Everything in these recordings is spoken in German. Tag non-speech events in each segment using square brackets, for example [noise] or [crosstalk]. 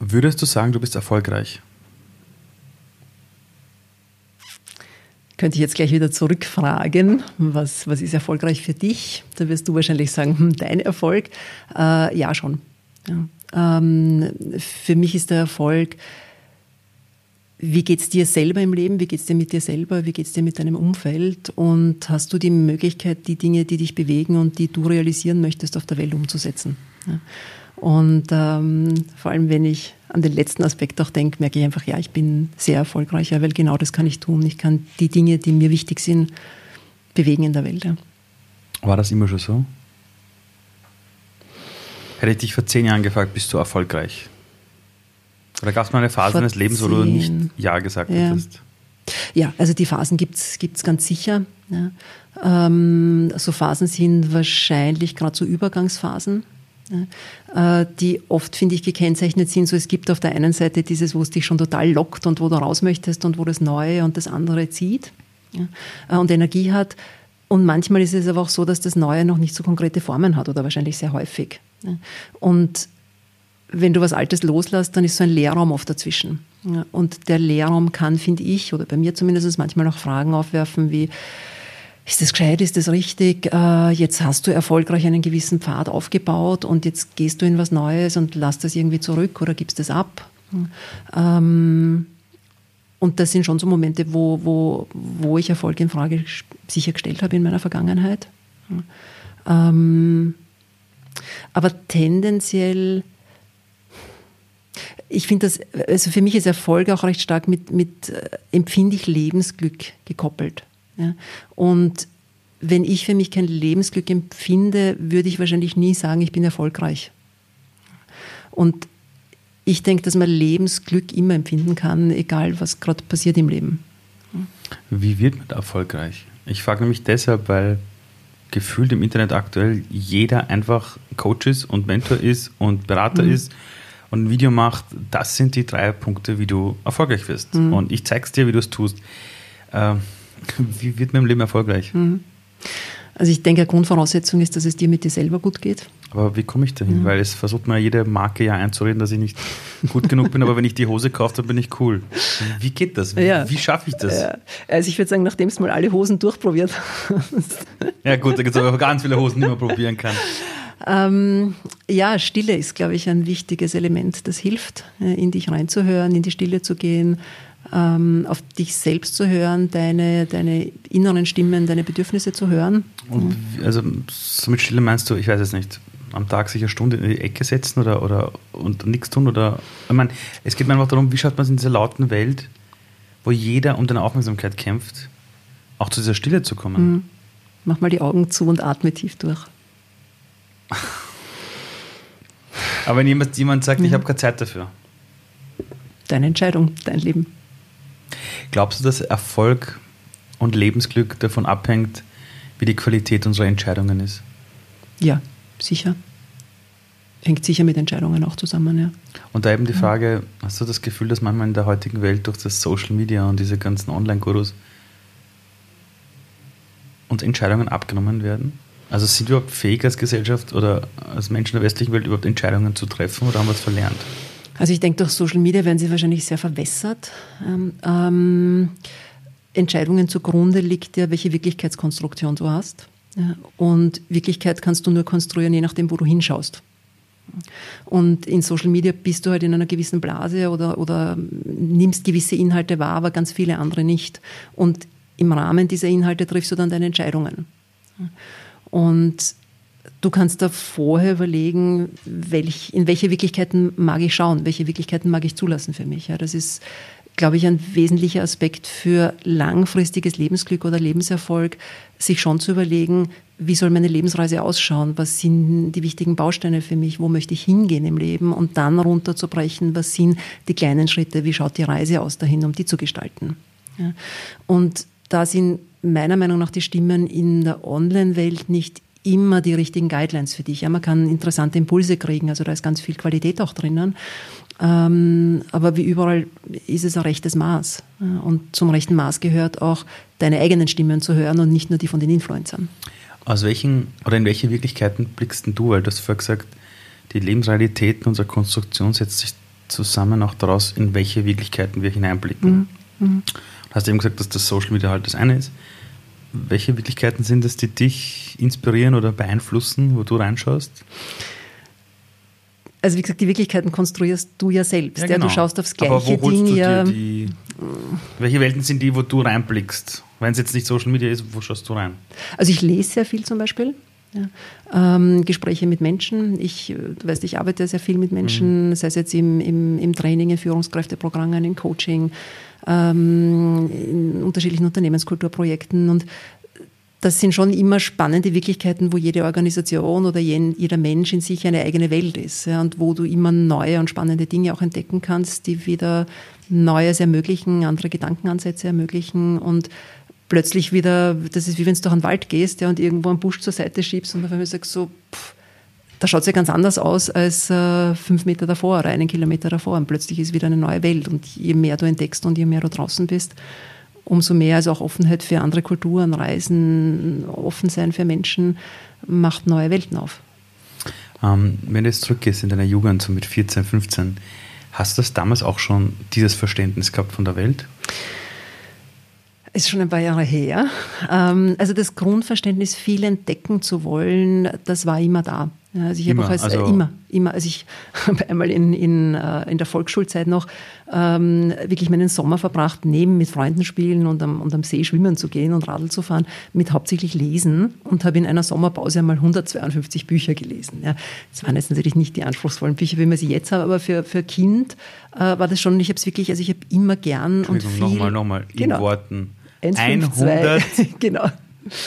Würdest du sagen, du bist erfolgreich? Könnte ich jetzt gleich wieder zurückfragen, was, was ist erfolgreich für dich? Da wirst du wahrscheinlich sagen, hm, dein Erfolg. Äh, ja, schon. Ja. Ähm, für mich ist der Erfolg, wie geht es dir selber im Leben, wie geht es dir mit dir selber, wie geht es dir mit deinem Umfeld und hast du die Möglichkeit, die Dinge, die dich bewegen und die du realisieren möchtest, auf der Welt umzusetzen. Ja. Und ähm, vor allem, wenn ich an den letzten Aspekt auch denke, merke ich einfach, ja, ich bin sehr erfolgreich, weil genau das kann ich tun. Ich kann die Dinge, die mir wichtig sind, bewegen in der Welt. Ja. War das immer schon so? Hätte ich dich vor zehn Jahren gefragt, bist du erfolgreich? Oder gab es mal eine Phase deines Lebens, wo du nicht Ja gesagt ja. hättest? Ja, also die Phasen gibt es ganz sicher. Ja. Ähm, so Phasen sind wahrscheinlich gerade so Übergangsphasen die oft, finde ich, gekennzeichnet sind. So, es gibt auf der einen Seite dieses, wo es dich schon total lockt und wo du raus möchtest und wo das Neue und das andere zieht ja, äh, und Energie hat. Und manchmal ist es aber auch so, dass das Neue noch nicht so konkrete Formen hat oder wahrscheinlich sehr häufig. Ja. Und wenn du was Altes loslässt, dann ist so ein Leerraum oft dazwischen. Ja. Und der Leerraum kann, finde ich, oder bei mir zumindest, manchmal auch Fragen aufwerfen wie, ist das gescheit, ist das richtig? Äh, jetzt hast du erfolgreich einen gewissen Pfad aufgebaut und jetzt gehst du in was Neues und lass das irgendwie zurück oder gibst das ab. Ähm, und das sind schon so Momente, wo, wo, wo ich Erfolg in Frage sichergestellt habe in meiner Vergangenheit. Ähm, aber tendenziell, ich finde das, also für mich ist Erfolg auch recht stark mit, mit äh, Lebensglück gekoppelt. Ja? Und wenn ich für mich kein Lebensglück empfinde, würde ich wahrscheinlich nie sagen, ich bin erfolgreich. Und ich denke, dass man Lebensglück immer empfinden kann, egal was gerade passiert im Leben. Wie wird man erfolgreich? Ich frage nämlich deshalb, weil gefühlt im Internet aktuell jeder einfach Coach ist und Mentor ist und Berater mhm. ist und ein Video macht. Das sind die drei Punkte, wie du erfolgreich wirst. Mhm. Und ich zeige es dir, wie du es tust. Ähm, wie wird man im Leben erfolgreich? Mhm. Also ich denke, eine Grundvoraussetzung ist, dass es dir mit dir selber gut geht. Aber wie komme ich dahin? Ja. Weil es versucht mir jede Marke ja einzureden, dass ich nicht gut genug bin, aber wenn ich die Hose kaufe, dann bin ich cool. Wie geht das? Wie, ja. wie schaffe ich das? Ja. Also ich würde sagen, nachdem es mal alle Hosen durchprobiert hast. Ja gut, da gibt es aber ganz viele Hosen, die man probieren kann. Ähm, ja, Stille ist, glaube ich, ein wichtiges Element, das hilft, äh, in dich reinzuhören, in die Stille zu gehen, ähm, auf dich selbst zu hören, deine, deine inneren Stimmen, deine Bedürfnisse zu hören. Und also so mit Stille meinst du, ich weiß es nicht, am Tag sich eine Stunde in die Ecke setzen oder, oder und nichts tun? Oder ich meine, es geht mir einfach darum, wie schaut man es in dieser lauten Welt, wo jeder um deine Aufmerksamkeit kämpft, auch zu dieser Stille zu kommen. Mhm. Mach mal die Augen zu und atme tief durch. Aber wenn jemand, jemand sagt, mhm. ich habe keine Zeit dafür. Deine Entscheidung, dein Leben. Glaubst du, dass Erfolg und Lebensglück davon abhängt, wie die Qualität unserer Entscheidungen ist? Ja, sicher. Hängt sicher mit Entscheidungen auch zusammen, ja. Und da eben die Frage, hast du das Gefühl, dass manchmal in der heutigen Welt durch das Social Media und diese ganzen Online-Gurus uns Entscheidungen abgenommen werden? Also sind wir überhaupt fähig als Gesellschaft oder als Menschen der westlichen Welt überhaupt Entscheidungen zu treffen oder haben wir es verlernt? Also ich denke, durch Social Media werden sie wahrscheinlich sehr verwässert. Ähm, ähm, Entscheidungen zugrunde liegt ja, welche Wirklichkeitskonstruktion du hast. Ja, und Wirklichkeit kannst du nur konstruieren, je nachdem, wo du hinschaust. Und in Social Media bist du halt in einer gewissen Blase oder, oder nimmst gewisse Inhalte wahr, aber ganz viele andere nicht. Und im Rahmen dieser Inhalte triffst du dann deine Entscheidungen. Und du kannst da vorher überlegen, welch, in welche Wirklichkeiten mag ich schauen, welche Wirklichkeiten mag ich zulassen für mich. Ja, das ist, glaube ich, ein wesentlicher Aspekt für langfristiges Lebensglück oder Lebenserfolg, sich schon zu überlegen, wie soll meine Lebensreise ausschauen, was sind die wichtigen Bausteine für mich, wo möchte ich hingehen im Leben und dann runterzubrechen, was sind die kleinen Schritte, wie schaut die Reise aus dahin, um die zu gestalten. Ja. Und da sind meiner Meinung nach die Stimmen in der Online-Welt nicht immer die richtigen Guidelines für dich. Ja, man kann interessante Impulse kriegen, also da ist ganz viel Qualität auch drinnen. Ähm, aber wie überall ist es ein rechtes Maß. Und zum rechten Maß gehört auch, deine eigenen Stimmen zu hören und nicht nur die von den Influencern. Aus welchen oder in welche Wirklichkeiten blickst du? Weil du hast vorher gesagt, die Lebensrealität unserer Konstruktion setzt sich zusammen auch daraus, in welche Wirklichkeiten wir hineinblicken. Mhm. Mhm. Du hast eben gesagt, dass das Social Media halt das eine ist. Welche Wirklichkeiten sind es, die dich inspirieren oder beeinflussen, wo du reinschaust? Also wie gesagt, die Wirklichkeiten konstruierst du ja selbst. Ja, genau. ja, du schaust aufs gleiche Aber wo holst Ding. Du dir die, welche Welten sind die, wo du reinblickst? Wenn es jetzt nicht Social Media ist, wo schaust du rein? Also ich lese sehr viel zum Beispiel. Ja. Ähm, Gespräche mit Menschen. Ich, du weißt, ich arbeite sehr viel mit Menschen, mhm. sei es jetzt im, im, im Training, in Führungskräfteprogrammen, im Coaching, ähm, in unterschiedlichen Unternehmenskulturprojekten. Und das sind schon immer spannende Wirklichkeiten, wo jede Organisation oder jeder Mensch in sich eine eigene Welt ist ja, und wo du immer neue und spannende Dinge auch entdecken kannst, die wieder Neues ermöglichen, andere Gedankenansätze ermöglichen und plötzlich wieder, das ist wie wenn du durch einen Wald gehst ja, und irgendwo einen Busch zur Seite schiebst und auf einmal sagst so, pff, da schaut es ja ganz anders aus als äh, fünf Meter davor oder einen Kilometer davor und plötzlich ist wieder eine neue Welt und je mehr du entdeckst und je mehr du draußen bist, umso mehr also auch Offenheit für andere Kulturen, Reisen, offen sein für Menschen macht neue Welten auf. Ähm, wenn du jetzt zurückgehst in deiner Jugend, so mit 14, 15, hast du das damals auch schon dieses Verständnis gehabt von der Welt? Ist schon ein paar Jahre her. Ähm, also das Grundverständnis, viel entdecken zu wollen, das war immer da. Also ich immer, habe auch als, also äh, immer, immer, also ich [laughs] habe einmal in, in, äh, in der Volksschulzeit noch ähm, wirklich meinen Sommer verbracht, neben mit Freunden spielen und am, und am See schwimmen zu gehen und Radl zu fahren, mit hauptsächlich Lesen und habe in einer Sommerpause einmal 152 Bücher gelesen. Ja, das waren jetzt natürlich nicht die anspruchsvollen Bücher, wie man sie jetzt hat, aber für, für Kind äh, war das schon, ich habe es wirklich, also ich habe immer gern und viel... Nochmal, nochmal, in genau, Worten. 152, [laughs] genau.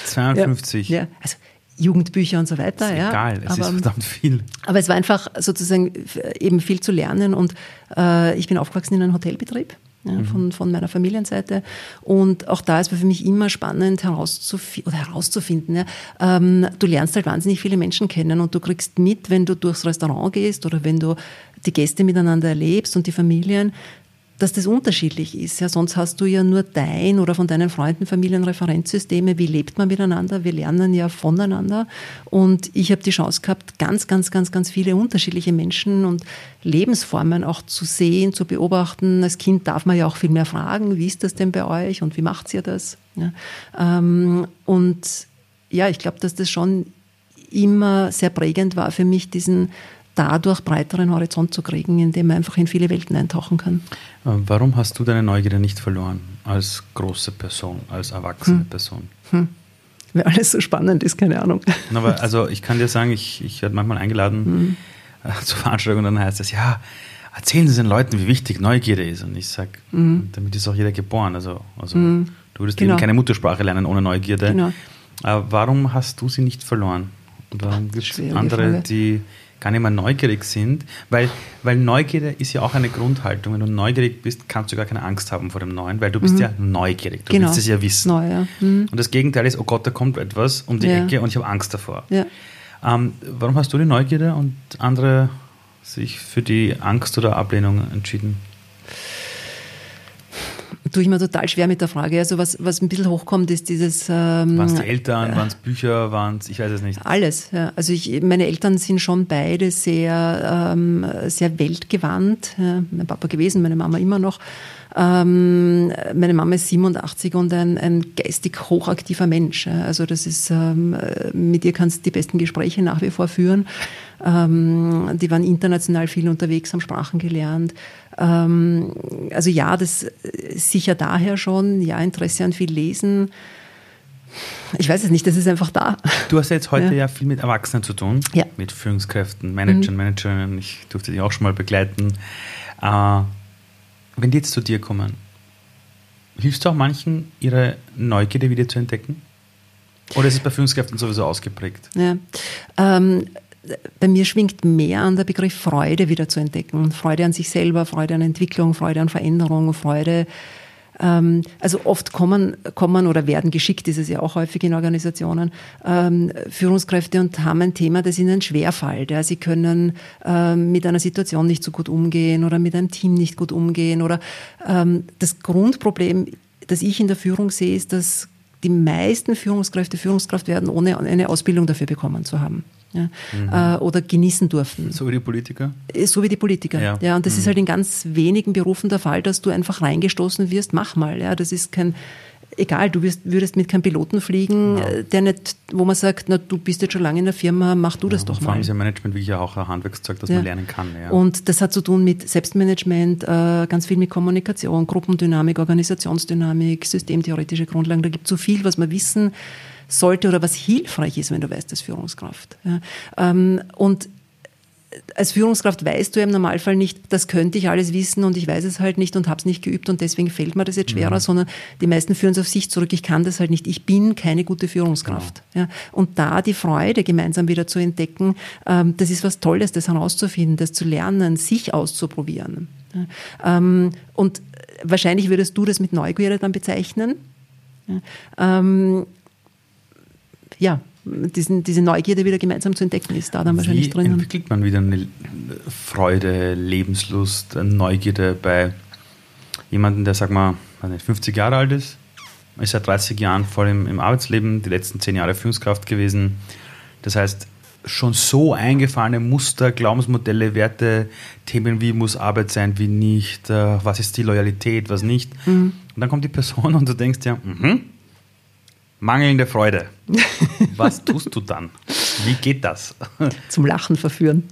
52. Ja, ja, also Jugendbücher und so weiter. Ist ja. Egal, es aber, ist verdammt viel. Aber es war einfach sozusagen eben viel zu lernen und äh, ich bin aufgewachsen in einem Hotelbetrieb. Ja, mhm. von, von meiner Familienseite. Und auch da ist es für mich immer spannend herauszufinden, oder herauszufinden. Ja, ähm, du lernst halt wahnsinnig viele Menschen kennen und du kriegst mit, wenn du durchs Restaurant gehst oder wenn du die Gäste miteinander erlebst und die Familien, dass das unterschiedlich ist. Ja, sonst hast du ja nur dein oder von deinen Freunden, Familien Referenzsysteme. Wie lebt man miteinander? Wir lernen ja voneinander. Und ich habe die Chance gehabt, ganz, ganz, ganz, ganz viele unterschiedliche Menschen und Lebensformen auch zu sehen, zu beobachten. Als Kind darf man ja auch viel mehr fragen, wie ist das denn bei euch und wie macht ihr das? Ja, ähm, und ja, ich glaube, dass das schon immer sehr prägend war für mich, diesen dadurch breiteren Horizont zu kriegen, indem man einfach in viele Welten eintauchen kann. Äh, warum hast du deine Neugierde nicht verloren als große Person, als erwachsene hm. Person? Hm. Weil alles so spannend ist, keine Ahnung. Aber also ich kann dir sagen, ich, ich werde manchmal eingeladen hm. äh, zu Veranstaltungen und dann heißt es, ja, erzählen Sie den Leuten, wie wichtig Neugierde ist. Und ich sage, hm. damit ist auch jeder geboren. Also, also hm. du würdest genau. eben keine Muttersprache lernen ohne Neugierde. Genau. Aber warum hast du sie nicht verloren? Und warum gibt es andere, die gar nicht mehr neugierig sind, weil, weil Neugierde ist ja auch eine Grundhaltung. Wenn du neugierig bist, kannst du gar keine Angst haben vor dem Neuen, weil du bist mhm. ja neugierig. Du genau. willst es ja wissen. Neu, ja. Mhm. Und das Gegenteil ist, oh Gott, da kommt etwas um die ja. Ecke und ich habe Angst davor. Ja. Ähm, warum hast du die Neugierde und andere sich für die Angst oder Ablehnung entschieden? Tue ich mir total schwer mit der Frage. Also was, was ein bisschen hochkommt, ist dieses... Ähm, waren es die Eltern, äh, waren es Bücher, waren es, ich weiß es nicht. Alles, ja. Also ich, meine Eltern sind schon beide sehr, ähm, sehr weltgewandt. Ja. Mein Papa gewesen, meine Mama immer noch. Ähm, meine Mama ist 87 und ein, ein geistig hochaktiver Mensch. Also das ist, ähm, mit ihr kannst du die besten Gespräche nach wie vor führen. Ähm, die waren international viel unterwegs, haben Sprachen gelernt. Ähm, also ja, das sicher daher schon, ja, Interesse an viel Lesen. Ich weiß es nicht, das ist einfach da. Du hast ja jetzt heute ja, ja viel mit Erwachsenen zu tun, ja. mit Führungskräften, Managern, mhm. Managerinnen. Ich durfte dich auch schon mal begleiten. Äh, wenn die jetzt zu dir kommen, hilfst du auch manchen, ihre Neugierde wieder zu entdecken? Oder ist es bei Führungskräften sowieso ausgeprägt? Ja. Ähm, bei mir schwingt mehr an der Begriff Freude wieder zu entdecken. Freude an sich selber, Freude an Entwicklung, Freude an Veränderung, Freude. Ähm, also oft kommen, kommen oder werden geschickt, ist es ja auch häufig in Organisationen, ähm, Führungskräfte und haben ein Thema, das ihnen schwerfällt. Ja. Sie können ähm, mit einer Situation nicht so gut umgehen oder mit einem Team nicht gut umgehen. Oder ähm, das Grundproblem, das ich in der Führung sehe, ist, dass die meisten Führungskräfte Führungskraft werden, ohne eine Ausbildung dafür bekommen zu haben. Ja, mhm. äh, oder genießen durften. So wie die Politiker? Äh, so wie die Politiker. Ja, ja und das mhm. ist halt in ganz wenigen Berufen der Fall, dass du einfach reingestoßen wirst, mach mal. Ja, das ist kein, egal, du wirst, würdest mit keinem Piloten fliegen, ja. Äh, der nicht, wo man sagt, na, du bist jetzt schon lange in der Firma, mach du ja, das doch mal. Vor allem ist ja Management wirklich auch ein Handwerkszeug, das ja. man lernen kann. Und das hat zu tun mit Selbstmanagement, äh, ganz viel mit Kommunikation, Gruppendynamik, Organisationsdynamik, systemtheoretische Grundlagen. Da gibt es so viel, was man wissen sollte oder was hilfreich ist, wenn du weißt, als Führungskraft. Ähm, und als Führungskraft weißt du im Normalfall nicht, das könnte ich alles wissen und ich weiß es halt nicht und habe es nicht geübt und deswegen fällt mir das jetzt schwerer, mhm. sondern die meisten führen es auf sich zurück, ich kann das halt nicht, ich bin keine gute Führungskraft. Genau. Ja. Und da die Freude gemeinsam wieder zu entdecken, ähm, das ist was Tolles, das herauszufinden, das zu lernen, sich auszuprobieren. Ja. Ähm, und wahrscheinlich würdest du das mit Neugierde dann bezeichnen. Ja. Ähm, ja, diesen, diese Neugierde wieder gemeinsam zu entdecken, ist da dann wahrscheinlich Wie drin. Wie entwickelt man wieder eine Freude, Lebenslust, Neugierde bei jemandem, der, sag mal, 50 Jahre alt ist, ist seit 30 Jahren voll im, im Arbeitsleben, die letzten 10 Jahre Führungskraft gewesen. Das heißt, schon so eingefahrene Muster, Glaubensmodelle, Werte, Themen wie muss Arbeit sein, wie nicht, äh, was ist die Loyalität, was nicht. Mhm. Und dann kommt die Person [laughs] und du denkst ja, mhm, Mangelnde Freude. [laughs] Was tust du dann? Wie geht das? Zum Lachen verführen.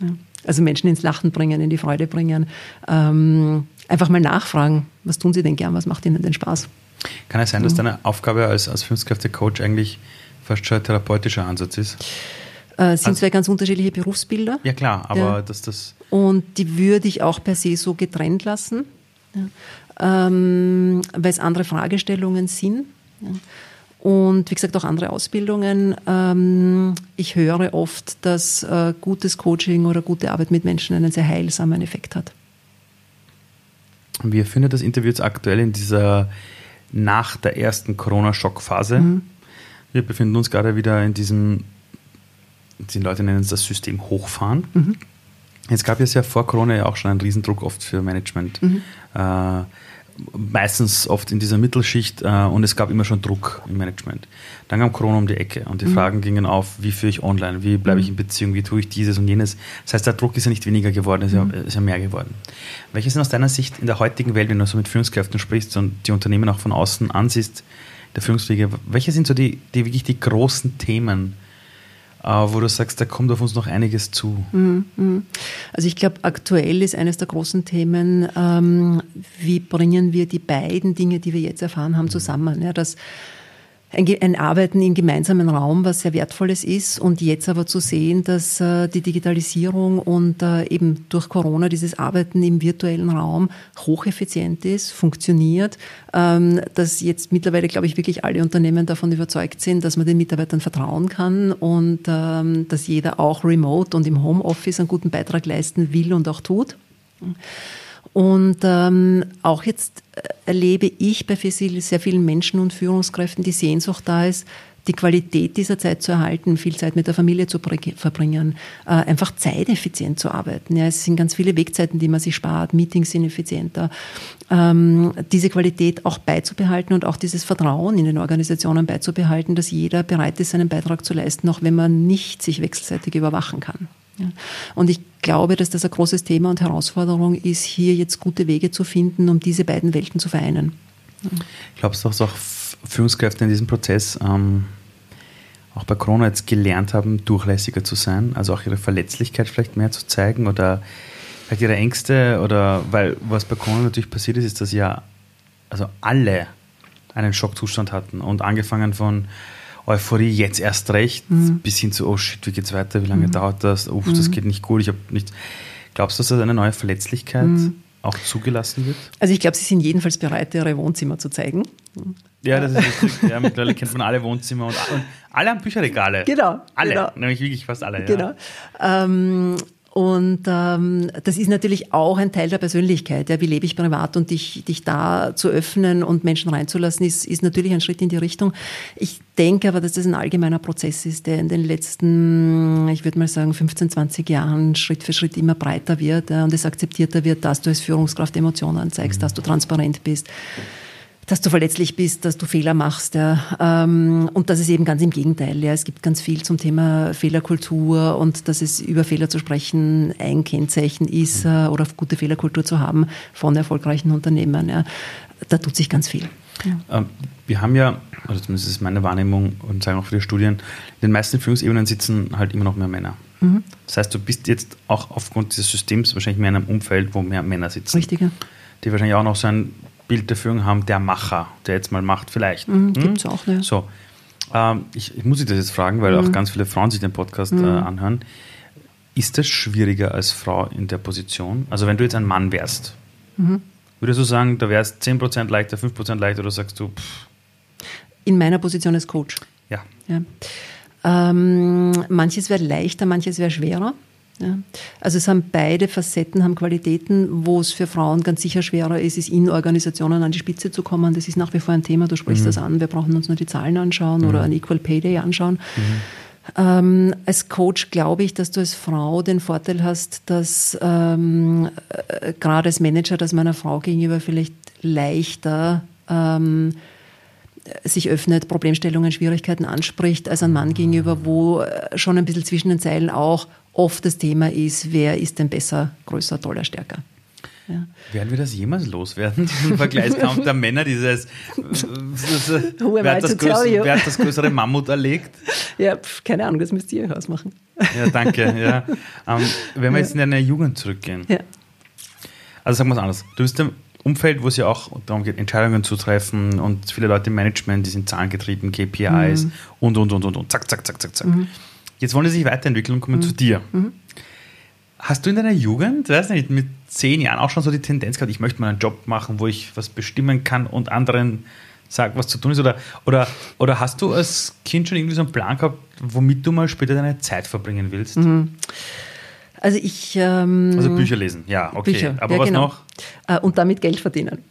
Ja. Also Menschen ins Lachen bringen, in die Freude bringen. Ähm, einfach mal nachfragen, was tun sie denn gern, was macht ihnen denn Spaß? Kann es sein, dass deine Aufgabe als, als Führungskräfte-Coach eigentlich fast schon ein therapeutischer Ansatz ist? Äh, sind also, zwei ganz unterschiedliche Berufsbilder. Ja klar, aber ja. dass das... Und die würde ich auch per se so getrennt lassen, ja. ähm, weil es andere Fragestellungen sind. Und wie gesagt, auch andere Ausbildungen. Ähm, ich höre oft, dass äh, gutes Coaching oder gute Arbeit mit Menschen einen sehr heilsamen Effekt hat. Wir finden das Interview jetzt aktuell in dieser nach der ersten Corona-Schockphase. Mhm. Wir befinden uns gerade wieder in diesem, die Leute nennen es das System Hochfahren. Mhm. Es gab ja sehr vor Corona ja auch schon einen Riesendruck oft für Management. Mhm. Äh, meistens oft in dieser Mittelschicht äh, und es gab immer schon Druck im Management. Dann kam Corona um die Ecke und die mhm. Fragen gingen auf, wie führe ich online, wie bleibe ich mhm. in Beziehung, wie tue ich dieses und jenes. Das heißt, der Druck ist ja nicht weniger geworden, ist, mhm. ja, ist ja mehr geworden. Welche sind aus deiner Sicht in der heutigen Welt, wenn du so mit Führungskräften sprichst und die Unternehmen auch von außen ansiehst, der Führungswege, welche sind so die, die wirklich die großen Themen, wo du sagst, da kommt auf uns noch einiges zu? Mhm, mhm. Also ich glaube, aktuell ist eines der großen Themen, ähm, wie bringen wir die beiden Dinge, die wir jetzt erfahren haben, zusammen. Ja, dass ein, ein Arbeiten im gemeinsamen Raum, was sehr wertvolles ist. Und jetzt aber zu sehen, dass äh, die Digitalisierung und äh, eben durch Corona dieses Arbeiten im virtuellen Raum hocheffizient ist, funktioniert, ähm, dass jetzt mittlerweile, glaube ich, wirklich alle Unternehmen davon überzeugt sind, dass man den Mitarbeitern vertrauen kann und ähm, dass jeder auch remote und im Homeoffice einen guten Beitrag leisten will und auch tut. Und ähm, auch jetzt äh, erlebe ich bei sehr vielen Menschen und Führungskräften die Sehnsucht da ist, die Qualität dieser Zeit zu erhalten, viel Zeit mit der Familie zu verbringen, äh, einfach zeiteffizient zu arbeiten. Ja, es sind ganz viele Wegzeiten, die man sich spart, Meetings sind effizienter. Ähm, diese Qualität auch beizubehalten und auch dieses Vertrauen in den Organisationen beizubehalten, dass jeder bereit ist, seinen Beitrag zu leisten, auch wenn man nicht sich wechselseitig überwachen kann. Ja. Und ich glaube, dass das ein großes Thema und Herausforderung ist, hier jetzt gute Wege zu finden, um diese beiden Welten zu vereinen. Glaubst du, dass auch Führungskräfte in diesem Prozess ähm, auch bei Corona jetzt gelernt haben, durchlässiger zu sein, also auch ihre Verletzlichkeit vielleicht mehr zu zeigen oder vielleicht ihre Ängste oder weil was bei Corona natürlich passiert ist, ist, dass ja also alle einen Schockzustand hatten und angefangen von Euphorie jetzt erst recht, mhm. bis hin zu, oh shit, wie geht's weiter, wie lange mhm. dauert das, uff, das mhm. geht nicht gut, ich habe nicht. Glaubst du, dass das eine neue Verletzlichkeit mhm. auch zugelassen wird? Also ich glaube, sie sind jedenfalls bereit, ihre Wohnzimmer zu zeigen. Ja, das ist richtig. Ja, mittlerweile kennt man alle Wohnzimmer und, und alle haben Bücherregale. Genau. Alle, genau. nämlich wirklich fast alle. Ja. Genau. Ähm, und ähm, das ist natürlich auch ein Teil der Persönlichkeit. Ja, wie lebe ich privat und dich, dich da zu öffnen und Menschen reinzulassen, ist, ist natürlich ein Schritt in die Richtung. Ich denke aber, dass das ein allgemeiner Prozess ist, der in den letzten, ich würde mal sagen, 15, 20 Jahren Schritt für Schritt immer breiter wird ja, und es akzeptierter wird, dass du als Führungskraft Emotionen zeigst, mhm. dass du transparent bist dass du verletzlich bist, dass du Fehler machst. Ja. Ähm, und das ist eben ganz im Gegenteil. Ja. Es gibt ganz viel zum Thema Fehlerkultur und dass es über Fehler zu sprechen ein Kennzeichen ist mhm. oder gute Fehlerkultur zu haben von erfolgreichen Unternehmen. Ja. Da tut sich ganz viel. Ja. Ähm, wir haben ja, also zumindest ist meine Wahrnehmung und sagen auch viele Studien, in den meisten Führungsebenen sitzen halt immer noch mehr Männer. Mhm. Das heißt, du bist jetzt auch aufgrund dieses Systems wahrscheinlich mehr in einem Umfeld, wo mehr Männer sitzen. Richtig. Ja. Die wahrscheinlich auch noch so ein Bild der Führung haben, der Macher, der jetzt mal macht, vielleicht. Mhm, Gibt es auch, ne? So. Ähm, ich, ich, muss dich das jetzt fragen, weil mhm. auch ganz viele Frauen sich den Podcast mhm. äh, anhören. Ist das schwieriger als Frau in der Position? Also, wenn du jetzt ein Mann wärst, mhm. würdest du sagen, da wärst 10% leichter, 5% leichter oder sagst du, pff. In meiner Position als Coach. Ja. ja. Ähm, manches wäre leichter, manches wäre schwerer. Ja. Also es haben beide Facetten, haben Qualitäten, wo es für Frauen ganz sicher schwerer ist, ist in Organisationen an die Spitze zu kommen. Das ist nach wie vor ein Thema, du sprichst mhm. das an, wir brauchen uns nur die Zahlen anschauen mhm. oder ein Equal Pay Day anschauen. Mhm. Ähm, als Coach glaube ich, dass du als Frau den Vorteil hast, dass ähm, äh, gerade als Manager, dass meiner Frau gegenüber vielleicht leichter ähm, sich öffnet, Problemstellungen, Schwierigkeiten anspricht, als ein Mann gegenüber, wo äh, schon ein bisschen zwischen den Zeilen auch oft das Thema ist, wer ist denn besser, größer, toller, stärker. Ja. Werden wir das jemals loswerden, diesen [laughs] Vergleichskampf der Männer, dieses wer, hat das größere, wer hat das größere Mammut erlegt? Ja, pf, keine Ahnung, das müsst ihr euch ausmachen. Ja, danke. Ja. [laughs] Ähm, wenn wir ja. jetzt in deine Jugend zurückgehen, ja. also sagen wir es anders, du bist Umfeld, wo es ja auch darum geht, Entscheidungen zu treffen und viele Leute im Management, die sind zahlengetrieben, KPIs mhm. und, und, und, und, und, zack, zack, zack, zack, zack. Mhm. Jetzt wollen sie sich weiterentwickeln und kommen mhm. zu dir. Mhm. Hast du in deiner Jugend, weiß nicht, mit zehn Jahren auch schon so die Tendenz gehabt, ich möchte mal einen Job machen, wo ich was bestimmen kann und anderen sagen, was zu tun ist? Oder, oder, oder hast du als Kind schon irgendwie so einen Plan gehabt, womit du mal später deine Zeit verbringen willst? Mhm. Also ich. Ähm, also Bücher lesen, ja, okay. Bücher, Aber ja, was genau. noch? Äh, und damit Geld verdienen.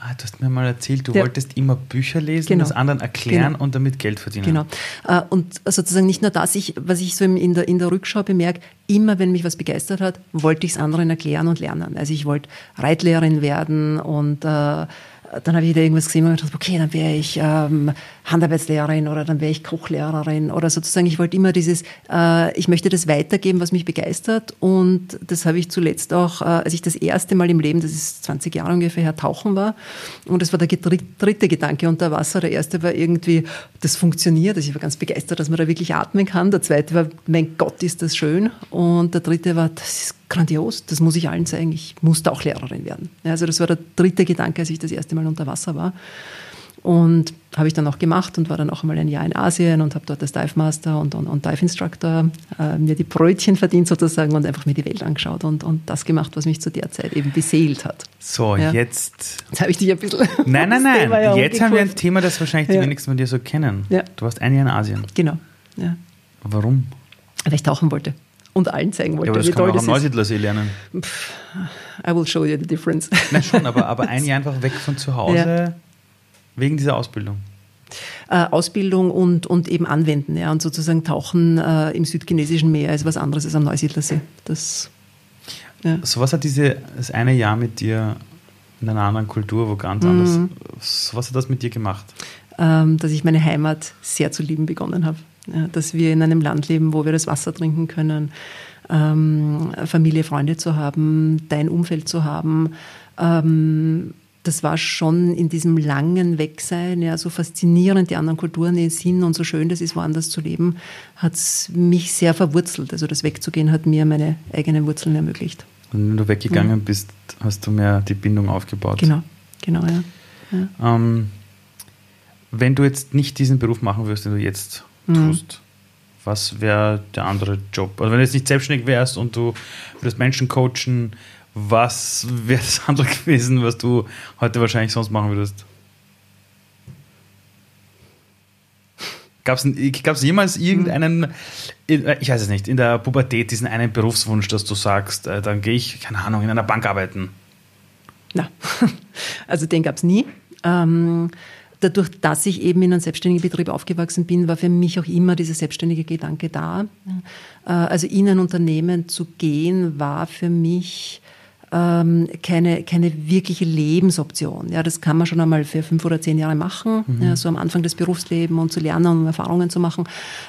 Ah, du hast mir mal erzählt, du ja. wolltest immer Bücher lesen, genau. das anderen erklären genau. und damit Geld verdienen. Genau. Äh, und sozusagen nicht nur das, ich, was ich so in der, in der Rückschau bemerke, immer wenn mich was begeistert hat, wollte ich es anderen erklären und lernen. Also ich wollte Reitlehrerin werden und äh, dann habe ich wieder irgendwas gesehen und gedacht, okay, dann wäre ich ähm, Handarbeitslehrerin oder dann wäre ich Kochlehrerin oder sozusagen, ich wollte immer dieses, äh, ich möchte das weitergeben, was mich begeistert und das habe ich zuletzt auch, äh, als ich das erste Mal im Leben, das ist 20 Jahre ungefähr her, tauchen war und das war der dritte Gedanke unter Wasser. Der erste war irgendwie, das funktioniert, also ich war ganz begeistert, dass man da wirklich atmen kann. Der zweite war, mein Gott, ist das schön und der dritte war, das ist grandios, das muss ich allen zeigen, ich muss da auch Lehrerin werden. Ja, also das war der dritte Gedanke, als ich das erste Mal unter Wasser war. Und habe ich dann auch gemacht und war dann auch einmal ein Jahr in Asien und habe dort als Dive Master und, und, und Dive Instructor äh, mir die Brötchen verdient sozusagen und einfach mir die Welt angeschaut und, und das gemacht, was mich zu der Zeit eben beseelt hat. So, ja. jetzt. Jetzt habe ich dich ein bisschen. Nein, nein, [laughs] nein. Ja jetzt haben wir ein Thema, das wahrscheinlich die ja. wenigsten von dir so kennen. Ja. Du warst ein Jahr in Asien. Genau. Warum? Weil ich tauchen wollte und allen zeigen wollte, ja, aber das wie kann toll man auch am Neusiedlersee lernen. Pff, I will show you the difference. Nein, schon, aber, aber [laughs] ein Jahr einfach weg von zu Hause ja. wegen dieser Ausbildung. Äh, Ausbildung und, und eben anwenden. Ja, und sozusagen Tauchen äh, im südchinesischen Meer ist was anderes als am Neusiedlersee. Das, ja. So was hat diese, das eine Jahr mit dir in einer anderen Kultur, wo ganz mhm. anders, so was hat das mit dir gemacht? Ähm, dass ich meine Heimat sehr zu lieben begonnen habe dass wir in einem Land leben, wo wir das Wasser trinken können, ähm, Familie, Freunde zu haben, dein Umfeld zu haben. Ähm, das war schon in diesem langen Wegsein, ja, so faszinierend die anderen Kulturen sind und so schön das ist, woanders zu leben, hat es mich sehr verwurzelt. Also das Wegzugehen hat mir meine eigenen Wurzeln ermöglicht. Und wenn du weggegangen mhm. bist, hast du mehr die Bindung aufgebaut. Genau, genau, ja. ja. Ähm, wenn du jetzt nicht diesen Beruf machen würdest, den du jetzt mhm. tust, was wäre der andere Job? Also wenn du jetzt nicht selbstständig wärst und du würdest Menschen coachen, was wäre das andere [laughs] gewesen, was du heute wahrscheinlich sonst machen würdest? Gab es jemals irgendeinen, ich weiß es nicht, in der Pubertät diesen einen Berufswunsch, dass du sagst, äh, dann gehe ich, keine Ahnung, in einer Bank arbeiten? Na, [laughs] also den gab es nie. Ähm, dadurch, dass ich eben in einem selbstständigen Betrieb aufgewachsen bin, war für mich auch immer dieser selbstständige Gedanke da. Äh, also in ein Unternehmen zu gehen, war für mich ähm, keine, keine wirkliche Lebensoption. Ja, das kann man schon einmal für fünf oder zehn Jahre machen, mhm. ja, so am Anfang des Berufslebens und zu lernen und Erfahrungen zu machen.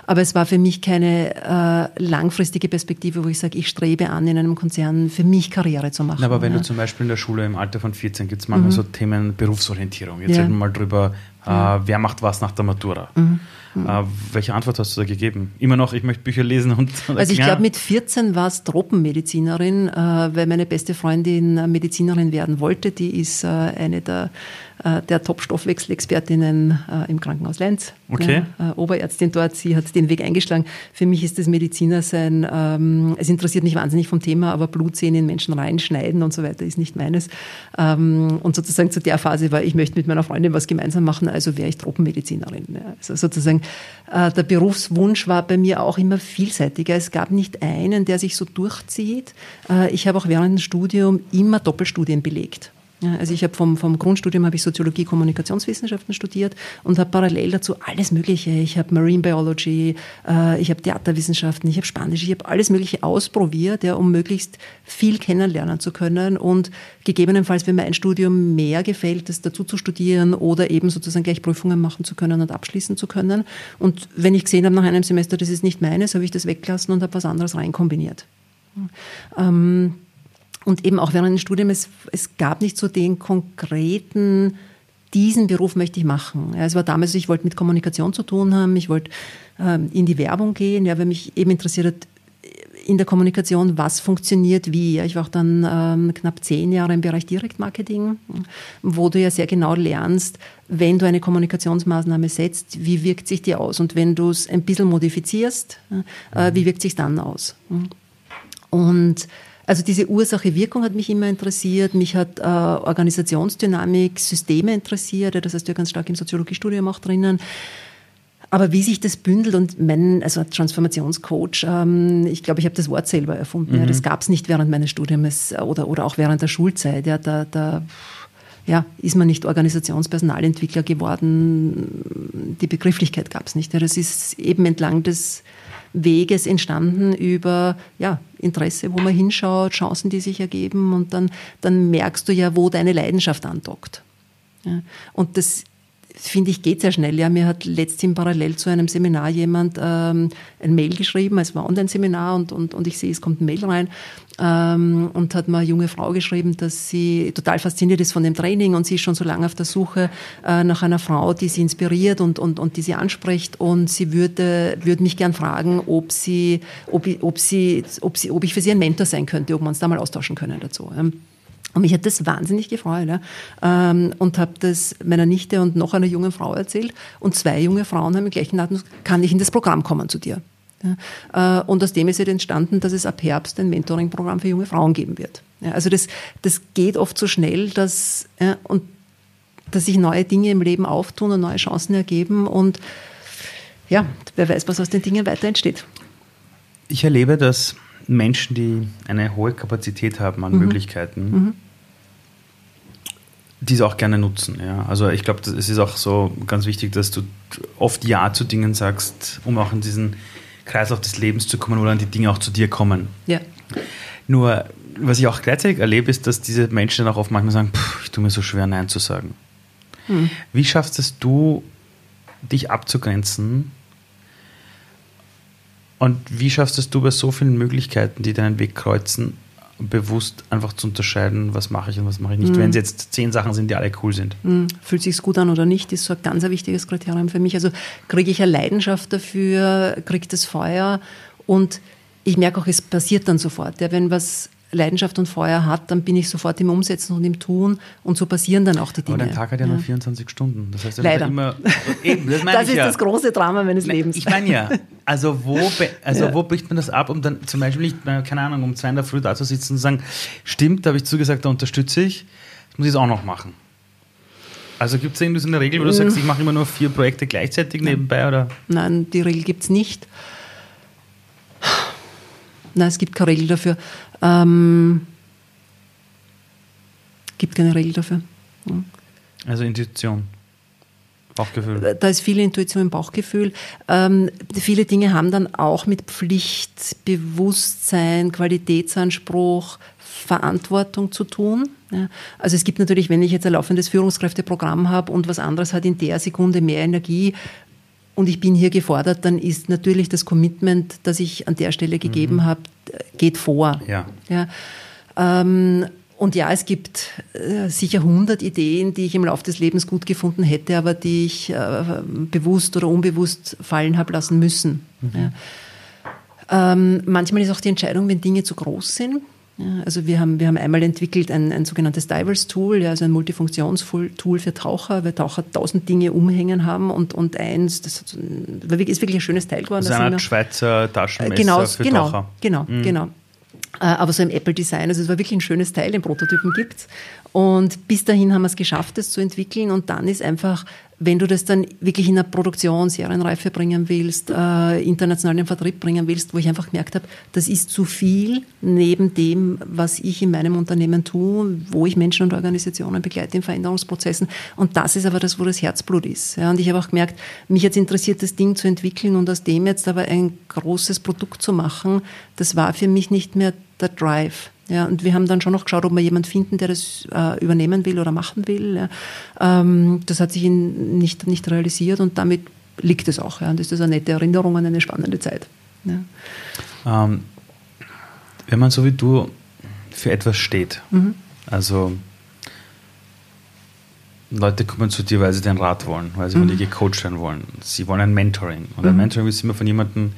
Aber es war für mich keine äh, langfristige Perspektive, wo ich sage, ich strebe an, in einem Konzern für mich Karriere zu machen. aber wenn ja. du zum Beispiel in der Schule im Alter von 14 gibt es manchmal mhm. so Themen Berufsorientierung. Jetzt ja. reden wir mal drüber, äh, wer macht was nach der Matura. Mhm. Mhm. Äh, welche Antwort hast du da gegeben? Immer noch, ich möchte Bücher lesen und. Also ich glaube, mit 14 war es Tropenmedizinerin, äh, weil meine beste Freundin Medizinerin werden wollte. Die ist äh, eine der äh, der Top-Stoffwechselexpertinnen äh, im Krankenhaus Lenz. Okay. Ja, äh, Oberärztin dort, sie hat den Weg eingeschlagen. Für mich ist das Medizinersein, ähm, es interessiert mich wahnsinnig vom Thema, aber Blut sehen in Menschen reinschneiden und so weiter ist nicht meines. Ähm, und sozusagen zu der Phase war, ich möchte mit meiner Freundin was gemeinsam machen, also wäre ich Tropenmedizinerin. Ja. Also sozusagen äh, der Berufswunsch war bei mir auch immer vielseitiger. Es gab nicht einen, der sich so durchzieht. Äh, ich habe auch während dem Studium immer Doppelstudien belegt. Ja, also ich habe vom, vom Grundstudium habe ich Soziologie, Kommunikationswissenschaften studiert und habe parallel dazu alles Mögliche. Ich habe Marine Biology, äh, ich habe Theaterwissenschaften, ich habe Spanisch, ich habe alles Mögliche ausprobiert, ja, um möglichst viel kennenlernen zu können und gegebenenfalls, wenn mir ein Studium mehr gefällt, das dazu zu studieren oder eben sozusagen gleich Prüfungen machen zu können und abschließen zu können. Und wenn ich gesehen habe nach einem Semester, das ist nicht meines, habe ich das weggelassen und habe was anderes reinkombiniert. Ähm, und eben auch während dem Studium, es, es gab nicht so den konkreten, diesen Beruf möchte ich machen. Ja, es war damals, ich wollte mit Kommunikation zu tun haben, ich wollte ähm, in die Werbung gehen, ja, weil mich eben interessiert hat, in der Kommunikation, was funktioniert wie. Ja, ich war auch dann ähm, knapp zehn Jahre im Bereich Direktmarketing, wo du ja sehr genau lernst, wenn du eine Kommunikationsmaßnahme setzt, wie wirkt sich die aus? Und wenn du es ein bisschen modifizierst, äh, wie wirkt sich dann aus? Und also diese Ursache-Wirkung hat mich immer interessiert. Mich hat äh, Organisationsdynamik, Systeme interessiert. Das heißt, ja ganz stark im Soziologiestudium auch drinnen. Aber wie sich das bündelt und mein, also Transformationscoach, ähm, ich glaube, ich habe das Wort selber erfunden. Mhm. Ja, das gab es nicht während meines Studiums oder, oder auch während der Schulzeit. Ja, da, da ja, ist man nicht Organisationspersonalentwickler geworden. Die Begrifflichkeit gab es nicht. Das ist eben entlang des Weges entstanden über ja, Interesse, wo man hinschaut, Chancen, die sich ergeben und dann, dann merkst du ja, wo deine Leidenschaft andockt. Ja. Und das finde ich, geht sehr schnell. Ja, mir hat letztens parallel zu einem Seminar jemand ähm, ein Mail geschrieben, es war Online-Seminar und, und, und ich sehe, es kommt ein Mail rein ähm, und hat mir eine junge Frau geschrieben, dass sie total fasziniert ist von dem Training und sie ist schon so lange auf der Suche äh, nach einer Frau, die sie inspiriert und, und, und die sie anspricht und sie würde, würde mich gern fragen, ob sie, ob, ob sie, ob sie, ob ich für sie ein Mentor sein könnte, ob wir uns da mal austauschen können dazu. Und mich hat das wahnsinnig gefreut. Ja. Ähm, und habe das meiner Nichte und noch einer jungen Frau erzählt. Und zwei junge Frauen haben im gleichen Datum, kann ich in das Programm kommen zu dir? Ja. Äh, und aus dem ist jetzt entstanden, dass es ab Herbst ein Mentoring-Programm für junge Frauen geben wird. Ja, also das, das geht oft so schnell, dass, ja, und, dass sich neue Dinge im Leben auftun und neue Chancen ergeben. Und ja, wer weiß, was aus den Dingen weiter entsteht. Ich erlebe, dass Menschen, die eine hohe Kapazität haben an mhm. Möglichkeiten, mhm. diese auch gerne nutzen. Ja. Also ich glaube, es ist auch so ganz wichtig, dass du oft Ja zu Dingen sagst, um auch in diesen Kreislauf des Lebens zu kommen oder an die Dinge auch zu dir kommen. Ja. Nur, was ich auch gleichzeitig erlebe, ist, dass diese Menschen dann auch oft manchmal sagen, ich tue mir so schwer, Nein zu sagen. Mhm. Wie schaffst es du, dich abzugrenzen und wie schaffst es du bei so vielen Möglichkeiten, die deinen Weg kreuzen, bewusst einfach zu unterscheiden, was mache ich und was mache ich nicht, mhm. wenn es jetzt zehn Sachen sind, die alle cool sind. Mhm. Fühlt sich gut an oder nicht, ist so ein ganz wichtiges Kriterium für mich. Also kriege ich eine Leidenschaft dafür, kriege das Feuer und ich merke auch, es passiert dann sofort. Ja, wenn was Leidenschaft und Feuer hat, dann bin ich sofort im Umsetzen und im Tun und so passieren dann auch die Dinge. Aber dein Tag hat ja, ja. nur 24 Stunden. Das heißt, Leider. Immer, eben, das, das ist ja. das große Drama meines Lebens. Ich meine ja, also wo, [laughs] also ja. wo bricht man das ab, um dann zum Beispiel nicht, keine Ahnung, um zwei in der Früh da zu sitzen und zu sagen, stimmt, da habe ich zugesagt, da unterstütze ich, das muss ich jetzt auch noch machen. Also gibt es irgendwie so eine Regel, wo du sagst, ich mache immer nur vier Projekte gleichzeitig nebenbei? Oder? Nein, die Regel gibt es nicht. Nein, es gibt keine Regel dafür. Ähm, gibt keine Regel dafür. Ja. Also Intuition. Bauchgefühl. Da ist viel Intuition im Bauchgefühl. Ähm, viele Dinge haben dann auch mit Pflicht, Bewusstsein, Qualitätsanspruch, Verantwortung zu tun. Ja. Also es gibt natürlich, wenn ich jetzt ein laufendes Führungskräfteprogramm habe und was anderes hat in der Sekunde mehr Energie, und ich bin hier gefordert, dann ist natürlich das Commitment, das ich an der Stelle gegeben mhm. habe, geht vor. Ja. ja. Ähm, und ja, es gibt äh, sicher 100 Ideen, die ich im Laufe des Lebens gut gefunden hätte, aber die ich äh, bewusst oder unbewusst fallen habe lassen müssen. Mhm. Ja. Ähm, manchmal ist auch die Entscheidung, wenn Dinge zu groß sind, ja, also wir haben, wir haben einmal entwickelt ein, ein sogenanntes Divers-Tool, ja, also ein Multifunktions-Tool für Taucher, weil Taucher tausend Dinge umhängen haben und, und eins, das ist wirklich ein schönes Teil geworden. Das ist ein Schweizer Taschenmesser genau, für genau, Taucher. Genau, mhm. genau. Äh, aber so im Apple-Design, also es war wirklich ein schönes Teil, den Prototypen gibt Und bis dahin haben wir es geschafft, das zu entwickeln und dann ist einfach wenn du das dann wirklich in einer Produktion, Serienreife bringen willst, äh, internationalen Vertrieb bringen willst, wo ich einfach gemerkt habe, das ist zu viel neben dem, was ich in meinem Unternehmen tue, wo ich Menschen und Organisationen begleite in Veränderungsprozessen. Und das ist aber das, wo das Herzblut ist. Ja, und ich habe auch gemerkt, mich jetzt interessiert, das Ding zu entwickeln und aus dem jetzt aber ein großes Produkt zu machen, das war für mich nicht mehr der Drive. Ja, und wir haben dann schon noch geschaut, ob wir jemanden finden, der das äh, übernehmen will oder machen will. Ja. Ähm, das hat sich nicht, nicht realisiert und damit liegt es auch. Ja. Und das ist eine nette Erinnerung an eine spannende Zeit. Ja. Ähm, wenn man so wie du für etwas steht, mhm. also Leute kommen zu dir, weil sie den Rat wollen, weil sie mhm. von dir gecoacht werden wollen. Sie wollen ein Mentoring. Und ein mhm. Mentoring ist immer von jemandem,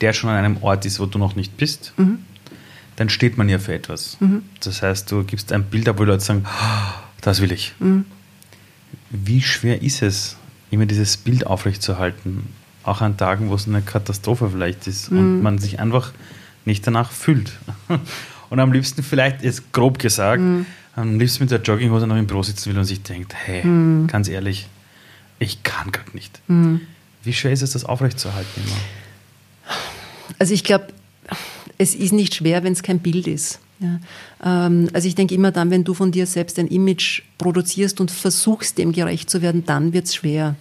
der schon an einem Ort ist, wo du noch nicht bist. Mhm dann steht man ja für etwas. Mhm. Das heißt, du gibst ein Bild ab, wo Leute sagen, oh, das will ich. Mhm. Wie schwer ist es, immer dieses Bild aufrechtzuerhalten, auch an Tagen, wo es eine Katastrophe vielleicht ist mhm. und man sich einfach nicht danach fühlt. [laughs] Und am liebsten vielleicht, ist grob gesagt, mhm. am liebsten mit der Jogginghose noch im Büro sitzen will und sich denkt, hey, mhm. ganz ehrlich, ich kann gerade nicht. Mhm. Wie schwer ist es, das aufrechtzuerhalten immer? Also ich glaube, es ist nicht schwer, wenn es kein Bild ist. Ja. Ähm, also ich denke immer dann, wenn du von dir selbst ein Image produzierst und versuchst, dem gerecht zu werden, dann wird es schwer.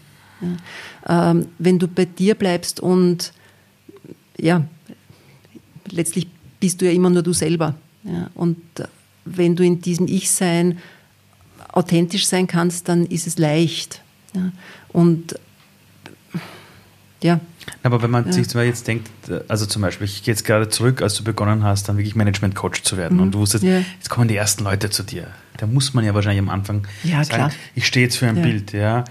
Ja. Ähm, wenn du bei dir bleibst und ja, letztlich bist du ja immer nur du selber. Ja. Und wenn du in diesem Ich-Sein authentisch sein kannst, dann ist es leicht. Und ja, aber wenn man ja. sich jetzt denkt, also zum Beispiel, ich gehe jetzt gerade zurück, als du begonnen hast, dann wirklich Management-Coach zu werden mhm. und du wusstest, ja. jetzt kommen die ersten Leute zu dir. Da muss man ja wahrscheinlich am Anfang ja, sagen, klar. ich stehe jetzt für ein Bild. Ja.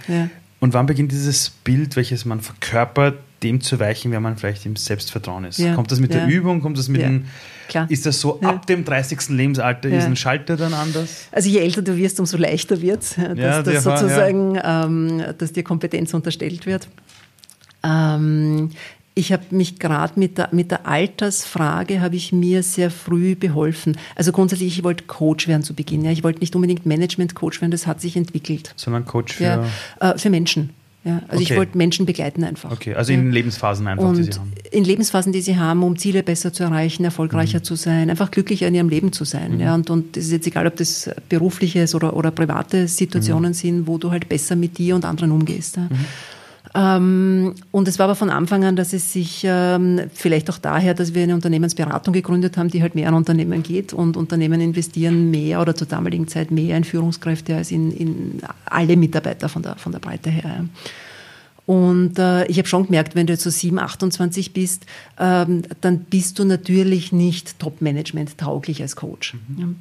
Und wann beginnt dieses Bild, welches man verkörpert, dem zu weichen, wenn man vielleicht im Selbstvertrauen ist? Kommt das mit der Übung? Kommt das mit dem, Klar. Ist das so, ab dem 30. Lebensalter ist ein Schalter dann anders? Also je älter du wirst, umso leichter wird es, dass, ja, das sozusagen, ähm, dass dir Kompetenz unterstellt wird. Ähm, ich habe mich gerade mit der, mit der Altersfrage, habe ich mir sehr früh beholfen. Also grundsätzlich, ich wollte Coach werden zu Beginn. Ja. Ich wollte nicht unbedingt Management-Coach werden, das hat sich entwickelt. Sondern Coach für? Ja, äh, für Menschen. Ja, also okay. ich wollte Menschen begleiten einfach. Okay, also in Lebensphasen einfach, und die sie haben. In Lebensphasen, die sie haben, um Ziele besser zu erreichen, erfolgreicher mhm. zu sein, einfach glücklicher in ihrem Leben zu sein. Mhm. Ja, und, und es ist jetzt egal, ob das berufliches oder, oder private Situationen mhm. sind, wo du halt besser mit dir und anderen umgehst. Ja. Ähm, und es war aber von Anfang an, dass es sich ähm, vielleicht auch daher, dass wir eine Unternehmensberatung gegründet haben, die halt mehr an Unternehmen geht und Unternehmen investieren mehr oder zur damaligen Zeit mehr in Führungskräfte als in, in alle Mitarbeiter von der, von der Breite her. Und äh, ich habe schon gemerkt, wenn du jetzt so 7, 28 bist, ähm, dann bist du natürlich nicht Top-Management tauglich als Coach. Mhm.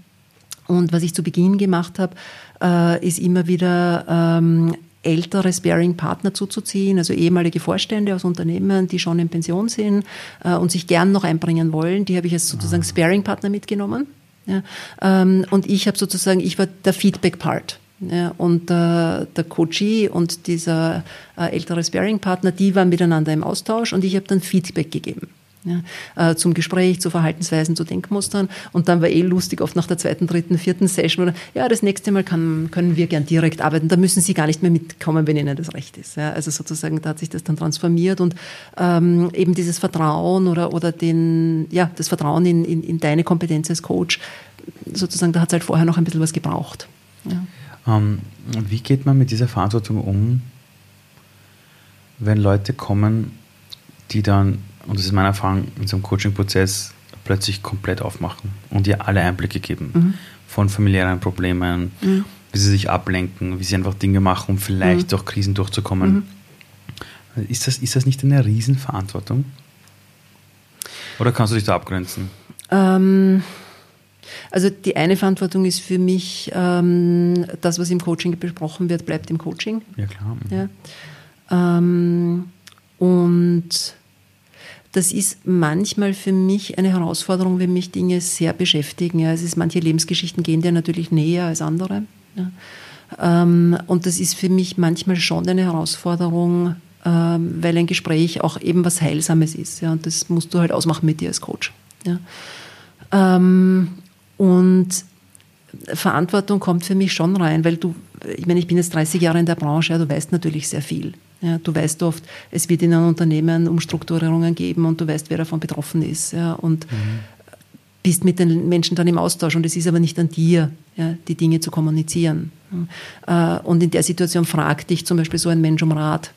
Und was ich zu Beginn gemacht habe, äh, ist immer wieder ähm, ältere Sparing-Partner zuzuziehen, also ehemalige Vorstände aus Unternehmen, die schon in Pension sind äh, und sich gern noch einbringen wollen. Die habe ich als sozusagen ah. Sparing-Partner mitgenommen. Ja. Ähm, und ich habe sozusagen, ich war der Feedback-Part. Ja, und äh, der Coachee und dieser äh, ältere Sparing-Partner, die waren miteinander im Austausch und ich habe dann Feedback gegeben ja, äh, zum Gespräch, zu Verhaltensweisen, zu Denkmustern. Und dann war eh lustig, oft nach der zweiten, dritten, vierten Session, oder, ja, das nächste Mal kann, können wir gern direkt arbeiten. Da müssen Sie gar nicht mehr mitkommen, wenn Ihnen das recht ist. Ja, also sozusagen, da hat sich das dann transformiert und ähm, eben dieses Vertrauen oder, oder den, ja, das Vertrauen in, in, in deine Kompetenz als Coach, sozusagen, da hat es halt vorher noch ein bisschen was gebraucht. Ja. Ähm, wie geht man mit dieser Verantwortung um, wenn Leute kommen, die dann, und das ist meine Erfahrung, in so einem Coaching-Prozess plötzlich komplett aufmachen und dir alle Einblicke geben mhm. von familiären Problemen, mhm. wie sie sich ablenken, wie sie einfach Dinge machen, um vielleicht mhm. durch Krisen durchzukommen. Mhm. Ist, das, ist das nicht eine Riesenverantwortung? Oder kannst du dich da abgrenzen? Ähm, also die eine Verantwortung ist für mich, ähm, das, was im Coaching besprochen wird, bleibt im Coaching. Ja, klar. Ja. Ähm, und das ist manchmal für mich eine Herausforderung, wenn mich Dinge sehr beschäftigen. Ja, es ist, manche Lebensgeschichten gehen dir natürlich näher als andere. Ja. Ähm, und das ist für mich manchmal schon eine Herausforderung, ähm, weil ein Gespräch auch eben was Heilsames ist. Ja, und das musst du halt ausmachen mit dir als Coach. Ja. Ähm, und Verantwortung kommt für mich schon rein, weil du, ich meine, ich bin jetzt 30 Jahre in der Branche, ja, du weißt natürlich sehr viel. Ja, du weißt oft, es wird in einem Unternehmen Umstrukturierungen geben und du weißt, wer davon betroffen ist. Ja, und mhm. bist mit den Menschen dann im Austausch. Und es ist aber nicht an dir, ja, die Dinge zu kommunizieren. Äh, und in der Situation fragt dich zum Beispiel so ein Mensch um Rat.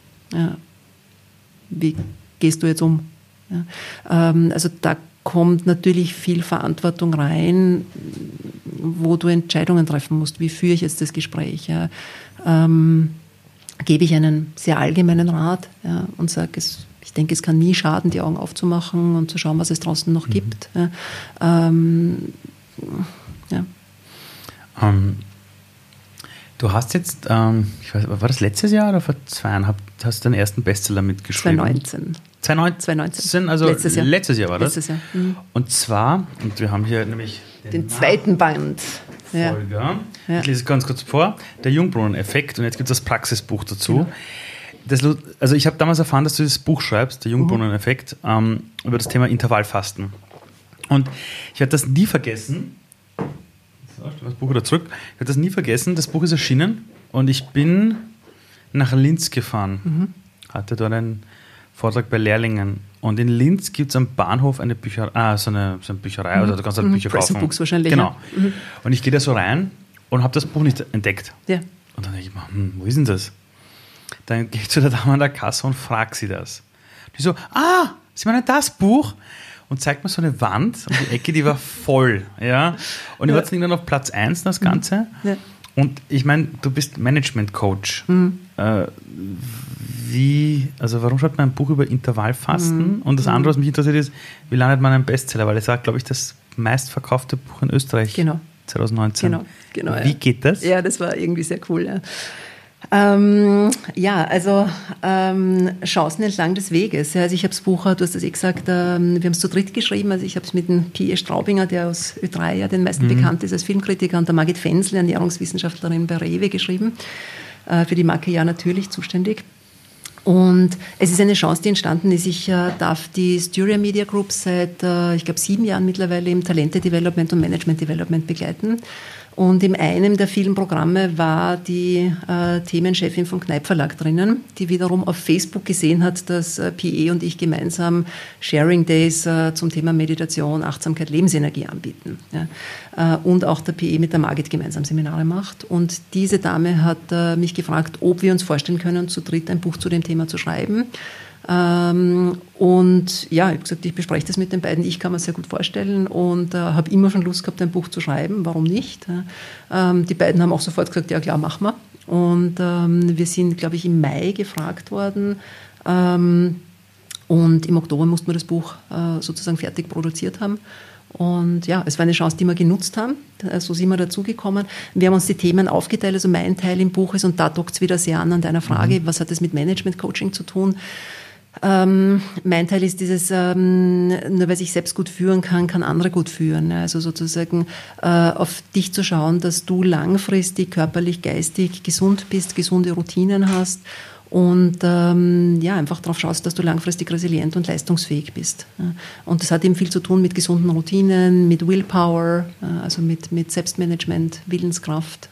wie gehst du jetzt um? Ähm, also da kommt natürlich viel Verantwortung rein, wo du Entscheidungen treffen musst. Wie führe ich jetzt das Gespräch? Ähm, gebe ich einen sehr allgemeinen Rat ja, und sage, es, ich denke, es kann nie schaden, die Augen aufzumachen und zu schauen, was es draußen noch mhm. gibt. Ja. Ähm, ja. Um, du hast jetzt, ähm, ich weiß, war das letztes Jahr oder vor zweieinhalb, hast du deinen ersten Bestseller mitgeschrieben? 2019. 2019, 2019. also letztes Jahr. letztes Jahr war das? Letztes Jahr. Mhm. Und zwar, und wir haben hier nämlich den, den zweiten Band. Folger. Ja. Ich lese es ganz kurz vor. Der Jungbrunnen-Effekt und jetzt gibt es das Praxisbuch dazu. Genau. Das, also ich habe damals erfahren, dass du das Buch schreibst, der Jungbrunnen-Effekt, ähm, über das Thema Intervallfasten. Und ich werde das nie vergessen. Das Buch wieder zurück. Ich werde das nie vergessen. Das Buch ist erschienen und ich bin nach Linz gefahren. Mhm. Hatte dort einen Vortrag bei Lehrlingen. Und in Linz gibt es am Bahnhof eine Bücherei, ah, so eine, so eine Bücherei, mhm. also du kannst halt mhm. Bücher kaufen. Books wahrscheinlich. Genau. Ja. Mhm. Und ich gehe da so rein und habe das Buch nicht entdeckt. Ja. Und dann denke ich mir, hm, wo ist denn das? Dann gehe ich zu der Dame an der Kasse und frage sie das. Die so, ah, Sie meinen das Buch? Und zeigt mir so eine Wand und die Ecke, die war voll. Ja? Und ich war irgendwann auf Platz 1 das Ganze. Ja. Und ich meine, du bist Management-Coach. Mhm. Äh, wie, also warum schreibt man ein Buch über Intervallfasten? Mhm. Und das andere, was mich interessiert, ist, wie landet man einen Bestseller? Weil es war, glaube ich, das meistverkaufte Buch in Österreich. Genau. 2019. Genau, genau. Wie ja. geht das? Ja, das war irgendwie sehr cool. Ja. Ähm, ja, also ähm, Chancen entlang des Weges. Also ich habe das Buch, du hast das eh gesagt, ähm, wir haben es zu dritt geschrieben. Also ich habe es mit dem P.E. Straubinger, der aus Ö3 ja den meisten mhm. bekannt ist als Filmkritiker, und der Margit Fensel, Ernährungswissenschaftlerin bei Rewe, geschrieben. Äh, für die Marke ja natürlich zuständig. Und es ist eine Chance, die entstanden ist. Ich äh, darf die Styria Media Group seit, äh, ich glaube, sieben Jahren mittlerweile im Talente Development und Management Development begleiten. Und in einem der vielen Programme war die äh, Themenchefin vom Kneip Verlag drinnen, die wiederum auf Facebook gesehen hat, dass äh, PE und ich gemeinsam Sharing Days äh, zum Thema Meditation, Achtsamkeit, Lebensenergie anbieten. Ja. Äh, und auch der PE mit der Margit gemeinsam Seminare macht. Und diese Dame hat äh, mich gefragt, ob wir uns vorstellen können, zu dritt ein Buch zu dem Thema zu schreiben. Ähm, und ja, ich habe gesagt, ich bespreche das mit den beiden. Ich kann mir sehr gut vorstellen und äh, habe immer schon Lust gehabt, ein Buch zu schreiben. Warum nicht? Ähm, die beiden haben auch sofort gesagt, ja klar, machen wir. Und ähm, wir sind, glaube ich, im Mai gefragt worden. Ähm, und im Oktober mussten wir das Buch äh, sozusagen fertig produziert haben. Und ja, es war eine Chance, die wir genutzt haben. So sind wir dazugekommen. Wir haben uns die Themen aufgeteilt. Also mein Teil im Buch ist, und da dockt es wieder sehr an an deiner Frage, mhm. was hat das mit Management-Coaching zu tun? Ähm, mein Teil ist dieses, ähm, nur weil ich selbst gut führen kann, kann andere gut führen. Also sozusagen äh, auf dich zu schauen, dass du langfristig körperlich, geistig gesund bist, gesunde Routinen hast und ähm, ja, einfach darauf schaust, dass du langfristig resilient und leistungsfähig bist. Und das hat eben viel zu tun mit gesunden Routinen, mit Willpower, äh, also mit, mit Selbstmanagement, Willenskraft.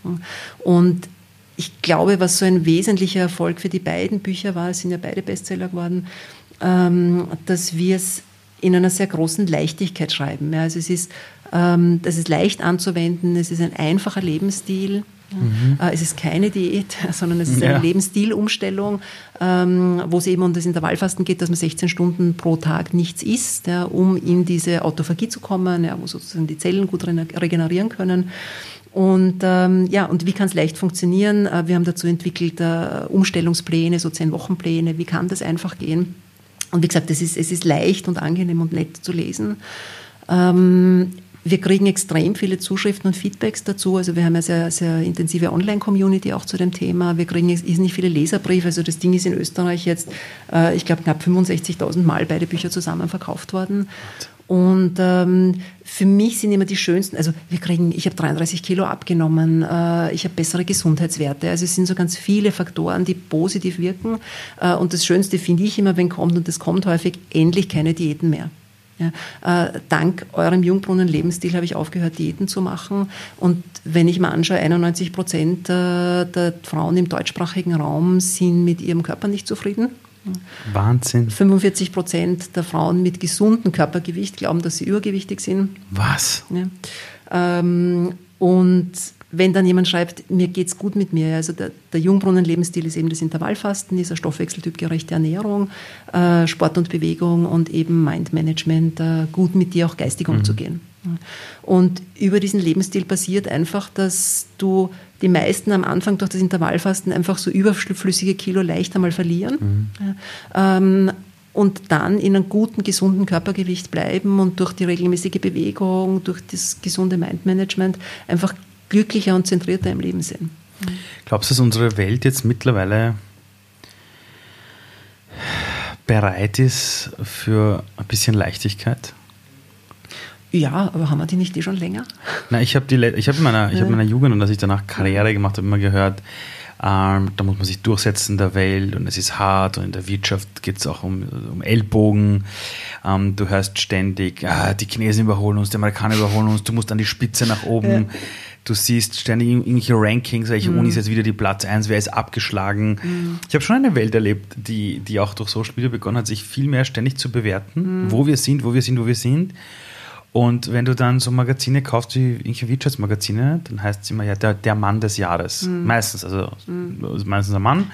Und ich glaube, was so ein wesentlicher Erfolg für die beiden Bücher war, es sind ja beide Bestseller geworden, ähm, dass wir es in einer sehr großen Leichtigkeit schreiben. Also es ist, ähm, das ist leicht anzuwenden, es ist ein einfacher Lebensstil. Mhm. Äh, es ist keine Diät, [laughs] sondern es ist eine ja. Lebensstilumstellung, ähm, wo es eben um das Intervallfasten geht, dass man 16 Stunden pro Tag nichts isst, um in diese Autophagie zu kommen, wo sozusagen die Zellen gut regenerieren können. Und ähm, ja, und wie kann es leicht funktionieren? Äh, wir haben dazu entwickelt äh, Umstellungspläne, so zehn Wochenpläne. Wie kann das einfach gehen? Und wie gesagt, es ist, es ist leicht und angenehm und nett zu lesen. Ähm, wir kriegen extrem viele Zuschriften und Feedbacks dazu. Also wir haben eine sehr, sehr intensive Online-Community auch zu dem Thema. Wir kriegen nicht viele Leserbriefe. Also das Ding ist in Österreich jetzt, äh, ich glaube, knapp 65.000 Mal beide Bücher zusammen verkauft worden. Und ähm, für mich sind immer die schönsten, also wir kriegen, ich habe 33 Kilo abgenommen, äh, ich habe bessere Gesundheitswerte. Also es sind so ganz viele Faktoren, die positiv wirken. Äh, und das Schönste finde ich immer, wenn kommt, und das kommt häufig, endlich keine Diäten mehr. Ja, äh, dank eurem Jungbrunnen-Lebensstil habe ich aufgehört, Diäten zu machen. Und wenn ich mir anschaue, 91 Prozent äh, der Frauen im deutschsprachigen Raum sind mit ihrem Körper nicht zufrieden. Wahnsinn. 45 Prozent der Frauen mit gesundem Körpergewicht glauben, dass sie übergewichtig sind. Was? Ja. Ähm, und wenn dann jemand schreibt, mir geht's gut mit mir, also der, der Jungbrunnen-Lebensstil ist eben das Intervallfasten, dieser stoffwechseltypgerechte Ernährung, äh, Sport und Bewegung und eben Mindmanagement, äh, gut mit dir auch geistig mhm. umzugehen. Und über diesen Lebensstil passiert einfach, dass du die meisten am Anfang durch das Intervallfasten einfach so überflüssige Kilo leicht einmal verlieren. Mhm. Ähm, und dann in einem guten, gesunden Körpergewicht bleiben und durch die regelmäßige Bewegung, durch das gesunde Mindmanagement einfach glücklicher und zentrierter im Leben sind. Glaubst du, dass unsere Welt jetzt mittlerweile bereit ist für ein bisschen Leichtigkeit? Ja, aber haben wir die nicht eh schon länger? Na, ich habe hab in, meiner, ich hab in meiner Jugend und als ich danach Karriere gemacht habe, immer gehört, ähm, da muss man sich durchsetzen in der Welt und es ist hart und in der Wirtschaft geht es auch um, um Ellbogen. Ähm, du hörst ständig, ah, die Chinesen überholen uns, die Amerikaner überholen uns, du musst an die Spitze nach oben. Ja. Du siehst ständig irgendwelche Rankings, welche mhm. Uni ist jetzt wieder die Platz 1, wer ist abgeschlagen. Mhm. Ich habe schon eine Welt erlebt, die, die auch durch Social Media begonnen hat, sich viel mehr ständig zu bewerten, mhm. wo wir sind, wo wir sind, wo wir sind. Und wenn du dann so Magazine kaufst wie irgendwelche Wirtschaftsmagazine, dann heißt es immer ja der, der Mann des Jahres. Mhm. Meistens, also mhm. meistens ein Mann.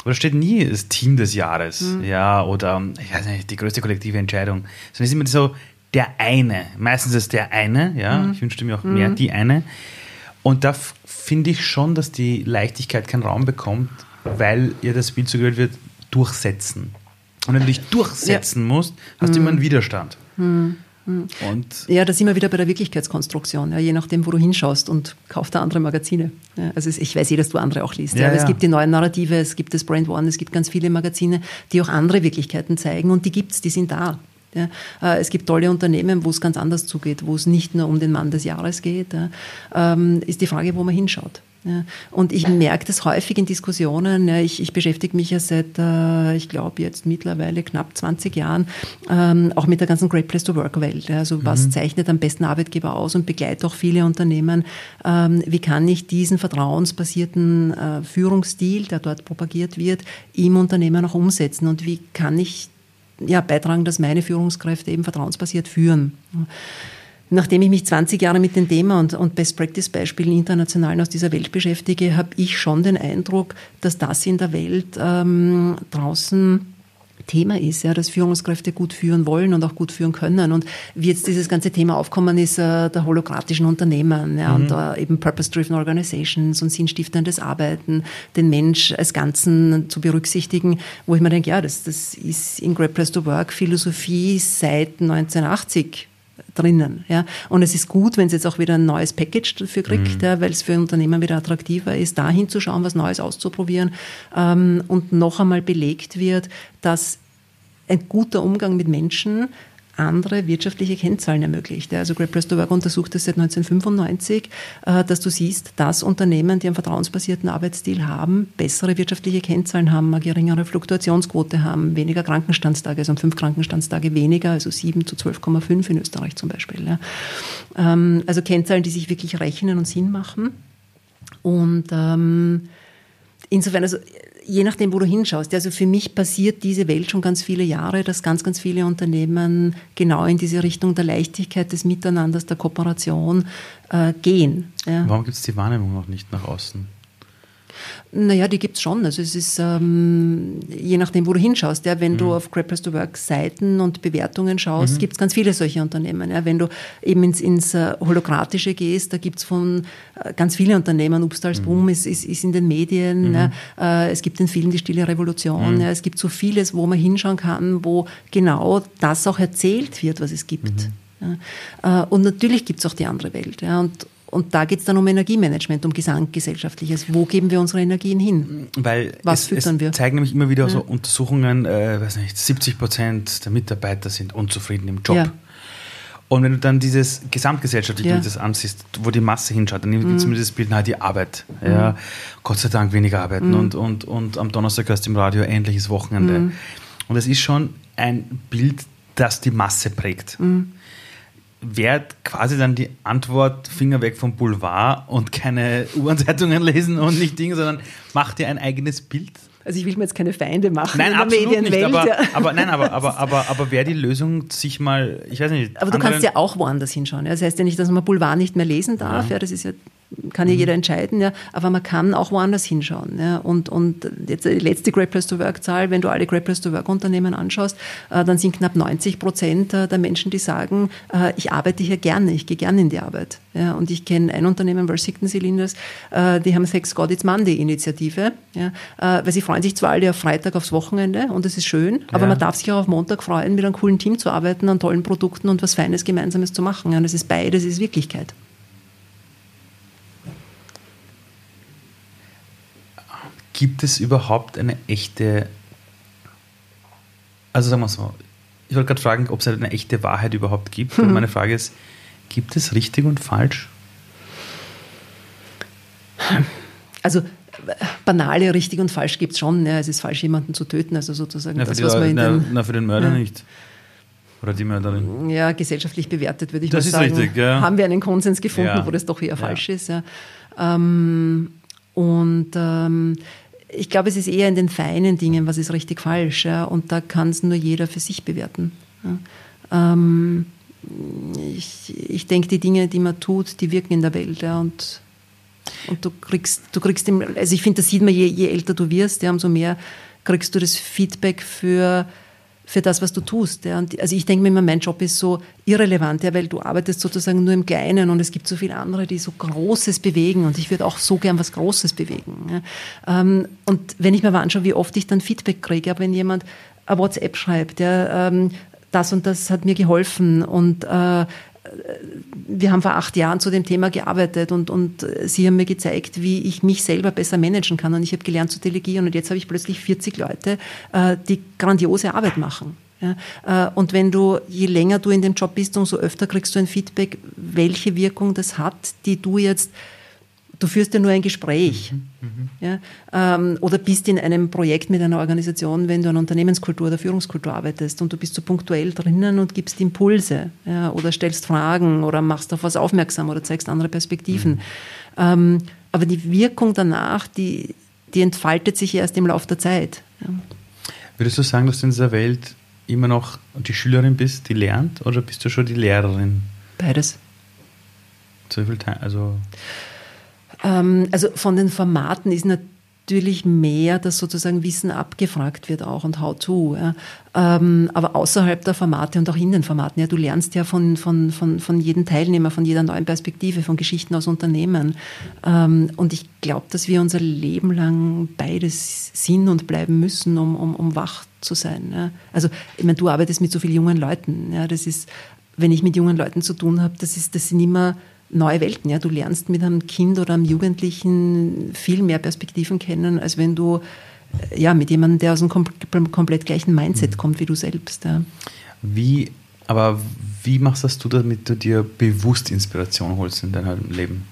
Aber da steht nie das Team des Jahres, mhm. ja, oder ich weiß nicht, die größte kollektive Entscheidung. Sondern es ist immer so der eine. Meistens ist der eine, ja. Mhm. Ich wünschte mir auch mehr mhm. die eine. Und da finde ich schon, dass die Leichtigkeit keinen Raum bekommt, weil ihr das Bild zugehört wird, durchsetzen. Und wenn du dich durchsetzen ja. musst, hast du immer einen mhm. Widerstand. Mhm. Und ja, da sind wir wieder bei der Wirklichkeitskonstruktion, ja, je nachdem, wo du hinschaust und kauf da andere Magazine. Ja, also ich weiß eh, dass du andere auch liest. Ja, aber es gibt die neuen Narrative, es gibt das Brand One, es gibt ganz viele Magazine, die auch andere Wirklichkeiten zeigen und die gibt es, die sind da. Ja, äh, es gibt tolle Unternehmen, wo es ganz anders zugeht, wo es nicht nur um den Mann des Jahres geht. Ja, ähm, ist die Frage, wo man hinschaut. Ja, und ich merke das häufig in Diskussionen. Ja, ich, ich beschäftige mich ja seit, äh, ich glaube, jetzt mittlerweile knapp 20 Jahren ähm, auch mit der ganzen Great Place to Work Welt. Ja, also, was mhm. zeichnet am besten Arbeitgeber aus und begleite auch viele Unternehmen. Ähm, wie kann ich diesen vertrauensbasierten äh, Führungsstil, der dort propagiert wird, im Unternehmen auch umsetzen? Und wie kann ich ja, beitragen, dass meine Führungskräfte eben vertrauensbasiert führen? Nachdem ich mich 20 Jahre mit dem Thema und, und Best-Practice-Beispielen international aus dieser Welt beschäftige, habe ich schon den Eindruck, dass das in der Welt ähm, draußen Thema ist, ja, dass Führungskräfte gut führen wollen und auch gut führen können. Und wie jetzt dieses ganze Thema aufkommen ist, äh, der holokratischen Unternehmen ja, mhm. und äh, eben Purpose-Driven Organizations und sinnstiftendes Arbeiten, den Mensch als Ganzen zu berücksichtigen, wo ich mir denke, ja, das, das ist in Great Place to Work Philosophie seit 1980 drinnen. Ja. Und es ist gut, wenn es jetzt auch wieder ein neues Package dafür kriegt, mhm. ja, weil es für Unternehmen wieder attraktiver ist, da hinzuschauen, was Neues auszuprobieren ähm, und noch einmal belegt wird, dass ein guter Umgang mit Menschen andere wirtschaftliche Kennzahlen ermöglicht. Also Great Place to Work untersucht das seit 1995, äh, dass du siehst, dass Unternehmen, die einen vertrauensbasierten Arbeitsstil haben, bessere wirtschaftliche Kennzahlen haben, eine geringere Fluktuationsquote haben, weniger Krankenstandstage, also fünf Krankenstandstage weniger, also sieben zu 12,5 in Österreich zum Beispiel. Ähm, also Kennzahlen, die sich wirklich rechnen und Sinn machen. Und ähm, insofern, also je nachdem, wo du hinschaust. Also für mich passiert diese Welt schon ganz viele Jahre, dass ganz, ganz viele Unternehmen genau in diese Richtung der Leichtigkeit, des Miteinanders, der Kooperation äh, gehen. Ja. Warum gibt es die Wahrnehmung noch nicht nach außen? Naja, die gibt es schon. Also es ist ähm, je nachdem, wo du hinschaust. Ja, wenn mhm. du auf Place to Work Seiten und Bewertungen schaust, mhm. gibt es ganz viele solche Unternehmen. Ja, wenn du eben ins, ins uh, Holokratische gehst, da gibt es von uh, ganz viele Unternehmen. Upstalsboom mhm. ist, ist, ist in den Medien. Mhm. Ja, uh, es gibt den Film Die Stille Revolution. Mhm. Ja, es gibt so vieles, wo man hinschauen kann, wo genau das auch erzählt wird, was es gibt. Mhm. Ja, und natürlich gibt es auch die andere Welt. Ja, und, und da geht es dann um Energiemanagement, um Gesamtgesellschaftliches. Wo geben wir unsere Energien hin? Weil Was es, füttern es wir? zeigen nämlich immer wieder so Untersuchungen, äh, weiß nicht, 70 Prozent der Mitarbeiter sind unzufrieden im Job. Ja. Und wenn du dann dieses gesamtgesellschaftliche ja. das ansiehst, wo die Masse hinschaut, dann es mhm. immer dieses Bild, na, die Arbeit. Mhm. Ja, Gott sei Dank weniger arbeiten mhm. und, und, und am Donnerstag hörst du im Radio endliches Wochenende. Mhm. Und es ist schon ein Bild, das die Masse prägt. Mhm wäre quasi dann die Antwort Finger weg vom Boulevard und keine U-Bahn-Zeitungen [laughs] lesen und nicht Dinge, sondern mach dir ein eigenes Bild. Also ich will mir jetzt keine Feinde machen nein, in der Medienwelt. Nicht, aber, ja. aber, nein, aber, aber, [laughs] aber, aber wäre die Lösung, sich mal, ich weiß nicht. Aber du kannst ja auch woanders hinschauen. Das heißt ja nicht, dass man Boulevard nicht mehr lesen darf. Ja. ja das ist ja kann ja mhm. jeder entscheiden, ja, aber man kann auch woanders hinschauen. Ja. Und, und jetzt die letzte Great Place to Work Zahl, wenn du alle Great Place to Work Unternehmen anschaust, äh, dann sind knapp 90 Prozent äh, der Menschen, die sagen, äh, ich arbeite hier gerne, ich gehe gerne in die Arbeit. Ja. Und ich kenne ein Unternehmen, Worthington Cylinders, äh, die haben Thanks God It's Monday Initiative, ja, äh, weil sie freuen sich zwar alle auf Freitag aufs Wochenende und das ist schön, aber ja. man darf sich auch auf Montag freuen, mit einem coolen Team zu arbeiten, an tollen Produkten und was Feines Gemeinsames zu machen. Ja. Und das ist beides, ist Wirklichkeit. Gibt es überhaupt eine echte, also sagen wir so, ich wollte gerade fragen, ob es eine echte Wahrheit überhaupt gibt. Mhm. Und meine Frage ist, gibt es richtig und falsch? Also banale richtig und falsch gibt es schon. Ja, es ist falsch, jemanden zu töten, also sozusagen na, das, die, was man in na, den, na, für den Mörder ja. nicht. Oder die Mörderin. Ja, gesellschaftlich bewertet, würde ich das mal sagen. Das ist richtig, ja. Haben wir einen Konsens gefunden, ja. wo das doch eher falsch ist. Ja. Ähm, und ähm, ich glaube, es ist eher in den feinen Dingen, was ist richtig falsch. Ja? Und da kann es nur jeder für sich bewerten. Ja? Ähm, ich, ich denke, die Dinge, die man tut, die wirken in der Welt. Ja? Und, und du kriegst, du kriegst, also ich finde, das sieht man, je, je älter du wirst, ja, umso mehr kriegst du das Feedback für für das, was du tust. Ja. Und also ich denke mir immer, mein Job ist so irrelevant, ja, weil du arbeitest sozusagen nur im Kleinen und es gibt so viele andere, die so Großes bewegen und ich würde auch so gern was Großes bewegen. Ja. Ähm, und wenn ich mir mal anschaue, wie oft ich dann Feedback kriege, aber wenn jemand eine WhatsApp schreibt, ja, ähm, das und das hat mir geholfen und äh, wir haben vor acht Jahren zu dem Thema gearbeitet und, und Sie haben mir gezeigt, wie ich mich selber besser managen kann. Und ich habe gelernt zu delegieren und jetzt habe ich plötzlich 40 Leute, äh, die grandiose Arbeit machen. Äh, und wenn du, je länger du in dem Job bist, umso öfter kriegst du ein Feedback, welche Wirkung das hat, die du jetzt Du führst ja nur ein Gespräch mhm, mhm, ja, ähm, oder bist in einem Projekt mit einer Organisation, wenn du an Unternehmenskultur oder Führungskultur arbeitest und du bist so punktuell drinnen und gibst Impulse ja, oder stellst Fragen oder machst auf was aufmerksam oder zeigst andere Perspektiven. Mhm. Ähm, aber die Wirkung danach, die, die entfaltet sich erst im Laufe der Zeit. Ja. Würdest du sagen, dass du in dieser Welt immer noch die Schülerin bist, die lernt, oder bist du schon die Lehrerin? Beides. Zu viel Teil, also also von den Formaten ist natürlich mehr, dass sozusagen Wissen abgefragt wird auch und how to. Ja. Ähm, aber außerhalb der Formate und auch in den Formaten, ja, du lernst ja von, von, von, von jedem Teilnehmer, von jeder neuen Perspektive, von Geschichten aus Unternehmen. Ähm, und ich glaube, dass wir unser Leben lang beides sind und bleiben müssen, um, um, um wach zu sein. Ja. Also, ich meine, du arbeitest mit so vielen jungen Leuten. Ja, das ist, wenn ich mit jungen Leuten zu tun habe, das, ist, das sind immer neue Welten. Ja? Du lernst mit einem Kind oder einem Jugendlichen viel mehr Perspektiven kennen, als wenn du ja, mit jemandem, der aus einem komplett gleichen Mindset mhm. kommt wie du selbst. Ja. Wie, aber wie machst das du, damit du dir bewusst Inspiration holst in deinem Leben?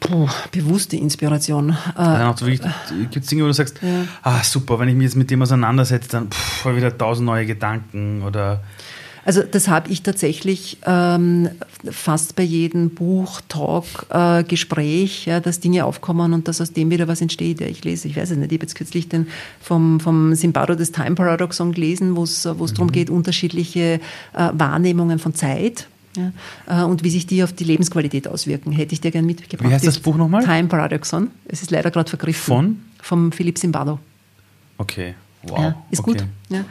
Puh, bewusste Inspiration. Also Gibt es Dinge, wo du sagst, ja. ah super, wenn ich mich jetzt mit dem auseinandersetze, dann habe ich wieder tausend neue Gedanken oder Also das habe ich tatsächlich ähm, fast bei jedem Buch, Talk, äh, Gespräch, ja, dass Dinge aufkommen und dass aus dem wieder was entsteht. Ja, ich lese, ich weiß es nicht, ich habe jetzt kürzlich den vom, vom Zimbabwe des Time Paradoxon gelesen, wo es mhm. darum geht, unterschiedliche äh, Wahrnehmungen von Zeit ja, äh, und wie sich die auf die Lebensqualität auswirken. Hätte ich dir gerne mitgebracht. Wie heißt das Buch nochmal? Time Paradoxon. Es ist leider gerade vergriffen. Von? Vom Philipp Zimbardo. Okay, wow. Ja, ist okay. gut. Ja.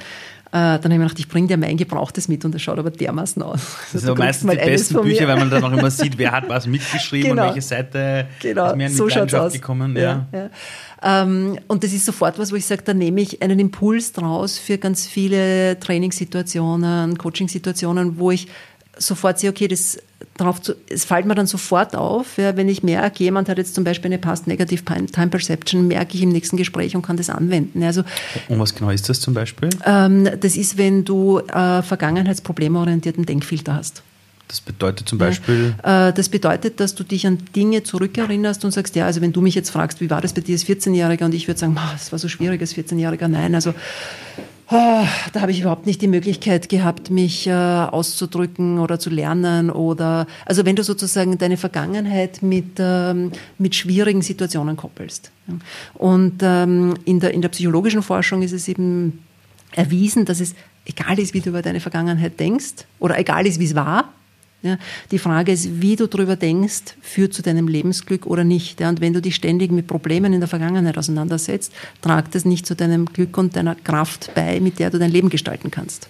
Äh, dann habe ich mir gedacht, ich bringe dir mein Gebrauchtes mit und das schaut aber dermaßen aus. Das sind also meistens die besten Bücher, weil man dann auch immer sieht, wer hat was mitgeschrieben genau. und welche Seite genau. ist mir in so Leidenschaft gekommen. Ja. Ja. Ähm, und das ist sofort was, wo ich sage, da nehme ich einen Impuls draus für ganz viele Trainingssituationen, Coachingsituationen, wo ich sofort sehe, okay, das darauf zu, es fällt mir dann sofort auf, ja, wenn ich merke, jemand hat jetzt zum Beispiel eine Past Negative Time Perception, merke ich im nächsten Gespräch und kann das anwenden. Also, und was genau ist das zum Beispiel? Ähm, das ist, wenn du äh, vergangenheitsproblemorientierten Denkfilter hast. Das bedeutet zum Beispiel? Ja, äh, das bedeutet, dass du dich an Dinge zurückerinnerst und sagst, ja, also wenn du mich jetzt fragst, wie war das bei dir als 14-Jähriger und ich würde sagen, das war so schwierig als 14-Jähriger, nein, also da habe ich überhaupt nicht die Möglichkeit gehabt, mich äh, auszudrücken oder zu lernen oder also wenn du sozusagen deine Vergangenheit mit, ähm, mit schwierigen Situationen koppelst. Und ähm, in, der, in der psychologischen Forschung ist es eben erwiesen, dass es egal ist, wie du über deine Vergangenheit denkst oder egal ist, wie es war, ja, die Frage ist, wie du darüber denkst, führt zu deinem Lebensglück oder nicht. Ja, und wenn du dich ständig mit Problemen in der Vergangenheit auseinandersetzt, tragt das nicht zu deinem Glück und deiner Kraft bei, mit der du dein Leben gestalten kannst.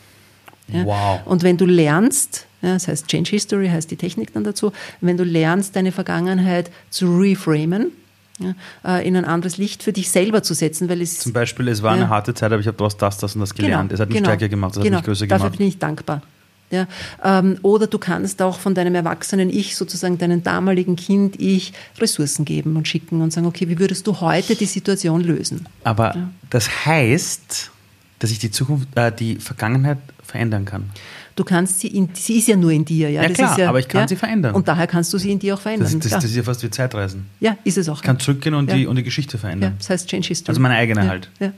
Ja? Wow. Und wenn du lernst, ja, das heißt Change History, heißt die Technik dann dazu, wenn du lernst, deine Vergangenheit zu reframen, ja, äh, in ein anderes Licht für dich selber zu setzen, weil es zum Beispiel es war eine harte Zeit, aber ich habe daraus das, das und das genau, gelernt. Genau, es hat mich genau, stärker gemacht, es genau, hat mich größer dafür gemacht. Dafür bin ich dankbar. Ja, ähm, oder du kannst auch von deinem erwachsenen Ich, sozusagen deinem damaligen Kind Ich, Ressourcen geben und schicken und sagen, okay, wie würdest du heute die Situation lösen? Aber ja. das heißt, dass ich die Zukunft, äh, die Vergangenheit verändern kann. Du kannst sie, in, sie ist ja nur in dir. Ja, ja klar, ja, aber ich kann ja, sie verändern. Und daher kannst du sie in dir auch verändern. Das, das, das ist ja fast wie Zeitreisen. Ja, ist es auch. Ich kann zurückgehen und, die, und die Geschichte verändern. Das heißt Change History. Also meine eigene halt. Ja.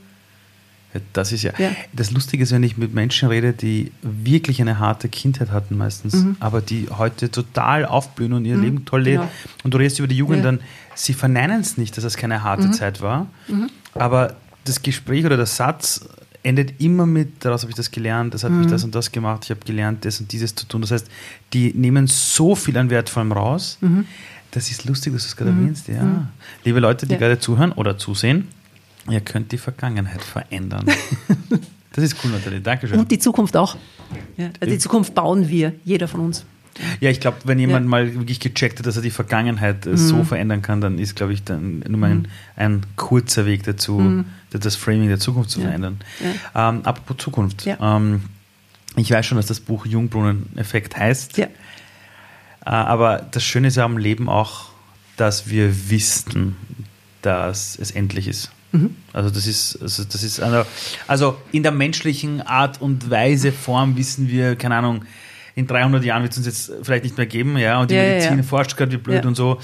Das ist ja, ja, Das Lustige ist, wenn ich mit Menschen rede, die wirklich eine harte Kindheit hatten meistens, mhm. aber die heute total aufblühen und ihr mhm. Leben toll leben. Genau. Und du redest über die Jugend, ja. dann sie verneinen es nicht, dass es keine harte mhm. Zeit war. Mhm. Aber das Gespräch oder der Satz endet immer mit, daraus habe ich das gelernt, das hat mich mhm. das und das gemacht, ich habe gelernt, das und dieses zu tun. Das heißt, die nehmen so viel an Wertvollem raus. Mhm. Das ist lustig, dass du es gerade erwähnst. Ja. Liebe Leute, die gerade zuhören oder zusehen, Ihr könnt die Vergangenheit verändern. [laughs] das ist cool, Nathalie. Dankeschön. Und die Zukunft auch. Ja, also die Zukunft bauen wir, jeder von uns. Ja, ich glaube, wenn jemand ja. mal wirklich gecheckt hat, dass er die Vergangenheit mhm. so verändern kann, dann ist, glaube ich, dann nur ein, mhm. ein kurzer Weg dazu, mhm. das Framing der Zukunft zu ja. verändern. Ja. Ähm, apropos Zukunft. Ähm, ich weiß schon, dass das Buch Jungbrunnen-Effekt heißt. Äh, aber das Schöne ist ja am Leben auch, dass wir wissen, dass es endlich ist. Mhm. Also das ist, also das ist eine, also in der menschlichen Art und Weise, Form wissen wir, keine Ahnung, in 300 Jahren wird es uns jetzt vielleicht nicht mehr geben, ja, und die ja, Medizin ja. forscht gerade wie blöd ja. und so.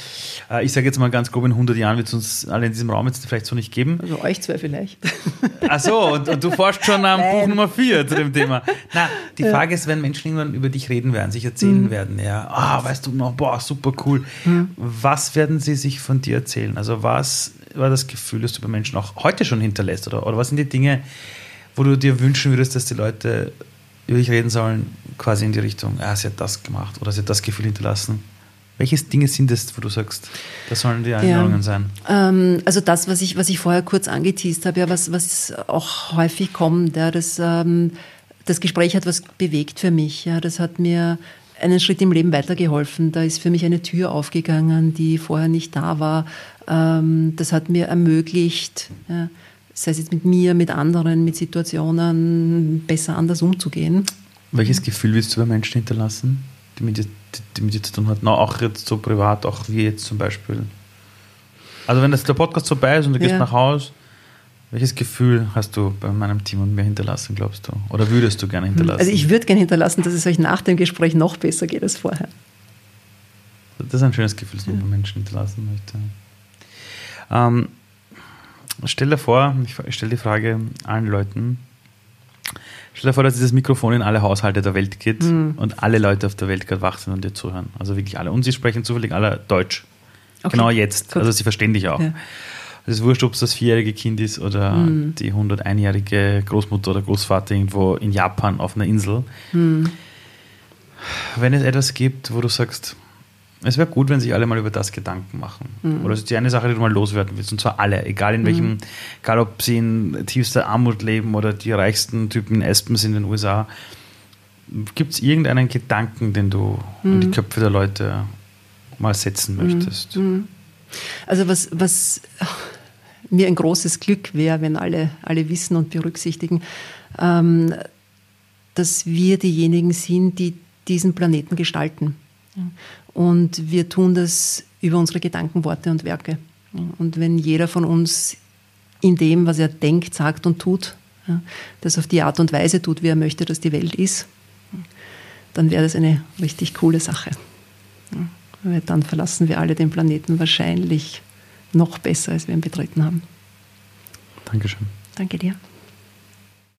Äh, ich sage jetzt mal ganz grob, in 100 Jahren wird es uns alle in diesem Raum jetzt vielleicht so nicht geben. Also euch zwei vielleicht. [laughs] Ach so, und, und du forschst schon am Buch Nummer 4 zu dem Thema. Na, die Frage ist, wenn Menschen irgendwann über dich reden werden, sich erzählen mhm. werden, ja, ah, weißt du noch, boah, super cool. Mhm. Was werden sie sich von dir erzählen? Also was war das Gefühl, das du bei Menschen auch heute schon hinterlässt? Oder, oder was sind die Dinge, wo du dir wünschen würdest, dass die Leute über dich reden sollen, quasi in die Richtung, ah, sie hat das gemacht oder sie hat das Gefühl hinterlassen? Welche Dinge sind es, wo du sagst, das sollen die Erinnerungen ja, sein? Ähm, also das, was ich, was ich vorher kurz angeteased habe, ja, was, was auch häufig kommt, ja, das, ähm, das Gespräch hat was bewegt für mich. Ja, das hat mir einen Schritt im Leben weitergeholfen. Da ist für mich eine Tür aufgegangen, die vorher nicht da war. Ähm, das hat mir ermöglicht, ja, sei es jetzt mit mir, mit anderen, mit Situationen, besser anders umzugehen. Welches Gefühl willst du bei Menschen hinterlassen, die mit dir, die mit dir zu tun haben? auch jetzt so privat, auch wie jetzt zum Beispiel. Also wenn das der Podcast vorbei ist und du gehst ja. nach Hause, welches Gefühl hast du bei meinem Team und mir hinterlassen, glaubst du? Oder würdest du gerne hinterlassen? Also ich würde gerne hinterlassen, dass es euch nach dem Gespräch noch besser geht als vorher. Das ist ein schönes Gefühl, das man ja. bei Menschen hinterlassen möchte. Ähm, stell dir vor, ich stelle die Frage allen Leuten, Stell dir vor, dass dieses Mikrofon in alle Haushalte der Welt geht mhm. und alle Leute auf der Welt gerade wach sind und dir zuhören. Also wirklich alle. Und sie sprechen zufällig alle Deutsch. Okay. Genau jetzt. Gut. Also sie verstehen dich auch. Ja. Es ist wurscht, ob es das vierjährige Kind ist oder mhm. die 101-jährige Großmutter oder Großvater irgendwo in Japan auf einer Insel. Mhm. Wenn es etwas gibt, wo du sagst, es wäre gut, wenn sich alle mal über das Gedanken machen. Mhm. Oder es ist die eine Sache, die du mal loswerden willst. Und zwar alle, egal in welchem, mhm. egal ob sie in tiefster Armut leben oder die reichsten Typen in Espen sind in den USA. Gibt es irgendeinen Gedanken, den du mhm. in die Köpfe der Leute mal setzen mhm. möchtest? Mhm. Also was, was mir ein großes Glück wäre, wenn alle, alle wissen und berücksichtigen, ähm, dass wir diejenigen sind, die diesen Planeten gestalten. Und wir tun das über unsere Gedanken, Worte und Werke. Und wenn jeder von uns in dem, was er denkt, sagt und tut, das auf die Art und Weise tut, wie er möchte, dass die Welt ist, dann wäre das eine richtig coole Sache. Weil dann verlassen wir alle den Planeten wahrscheinlich noch besser, als wir ihn betreten haben. Dankeschön. Danke dir.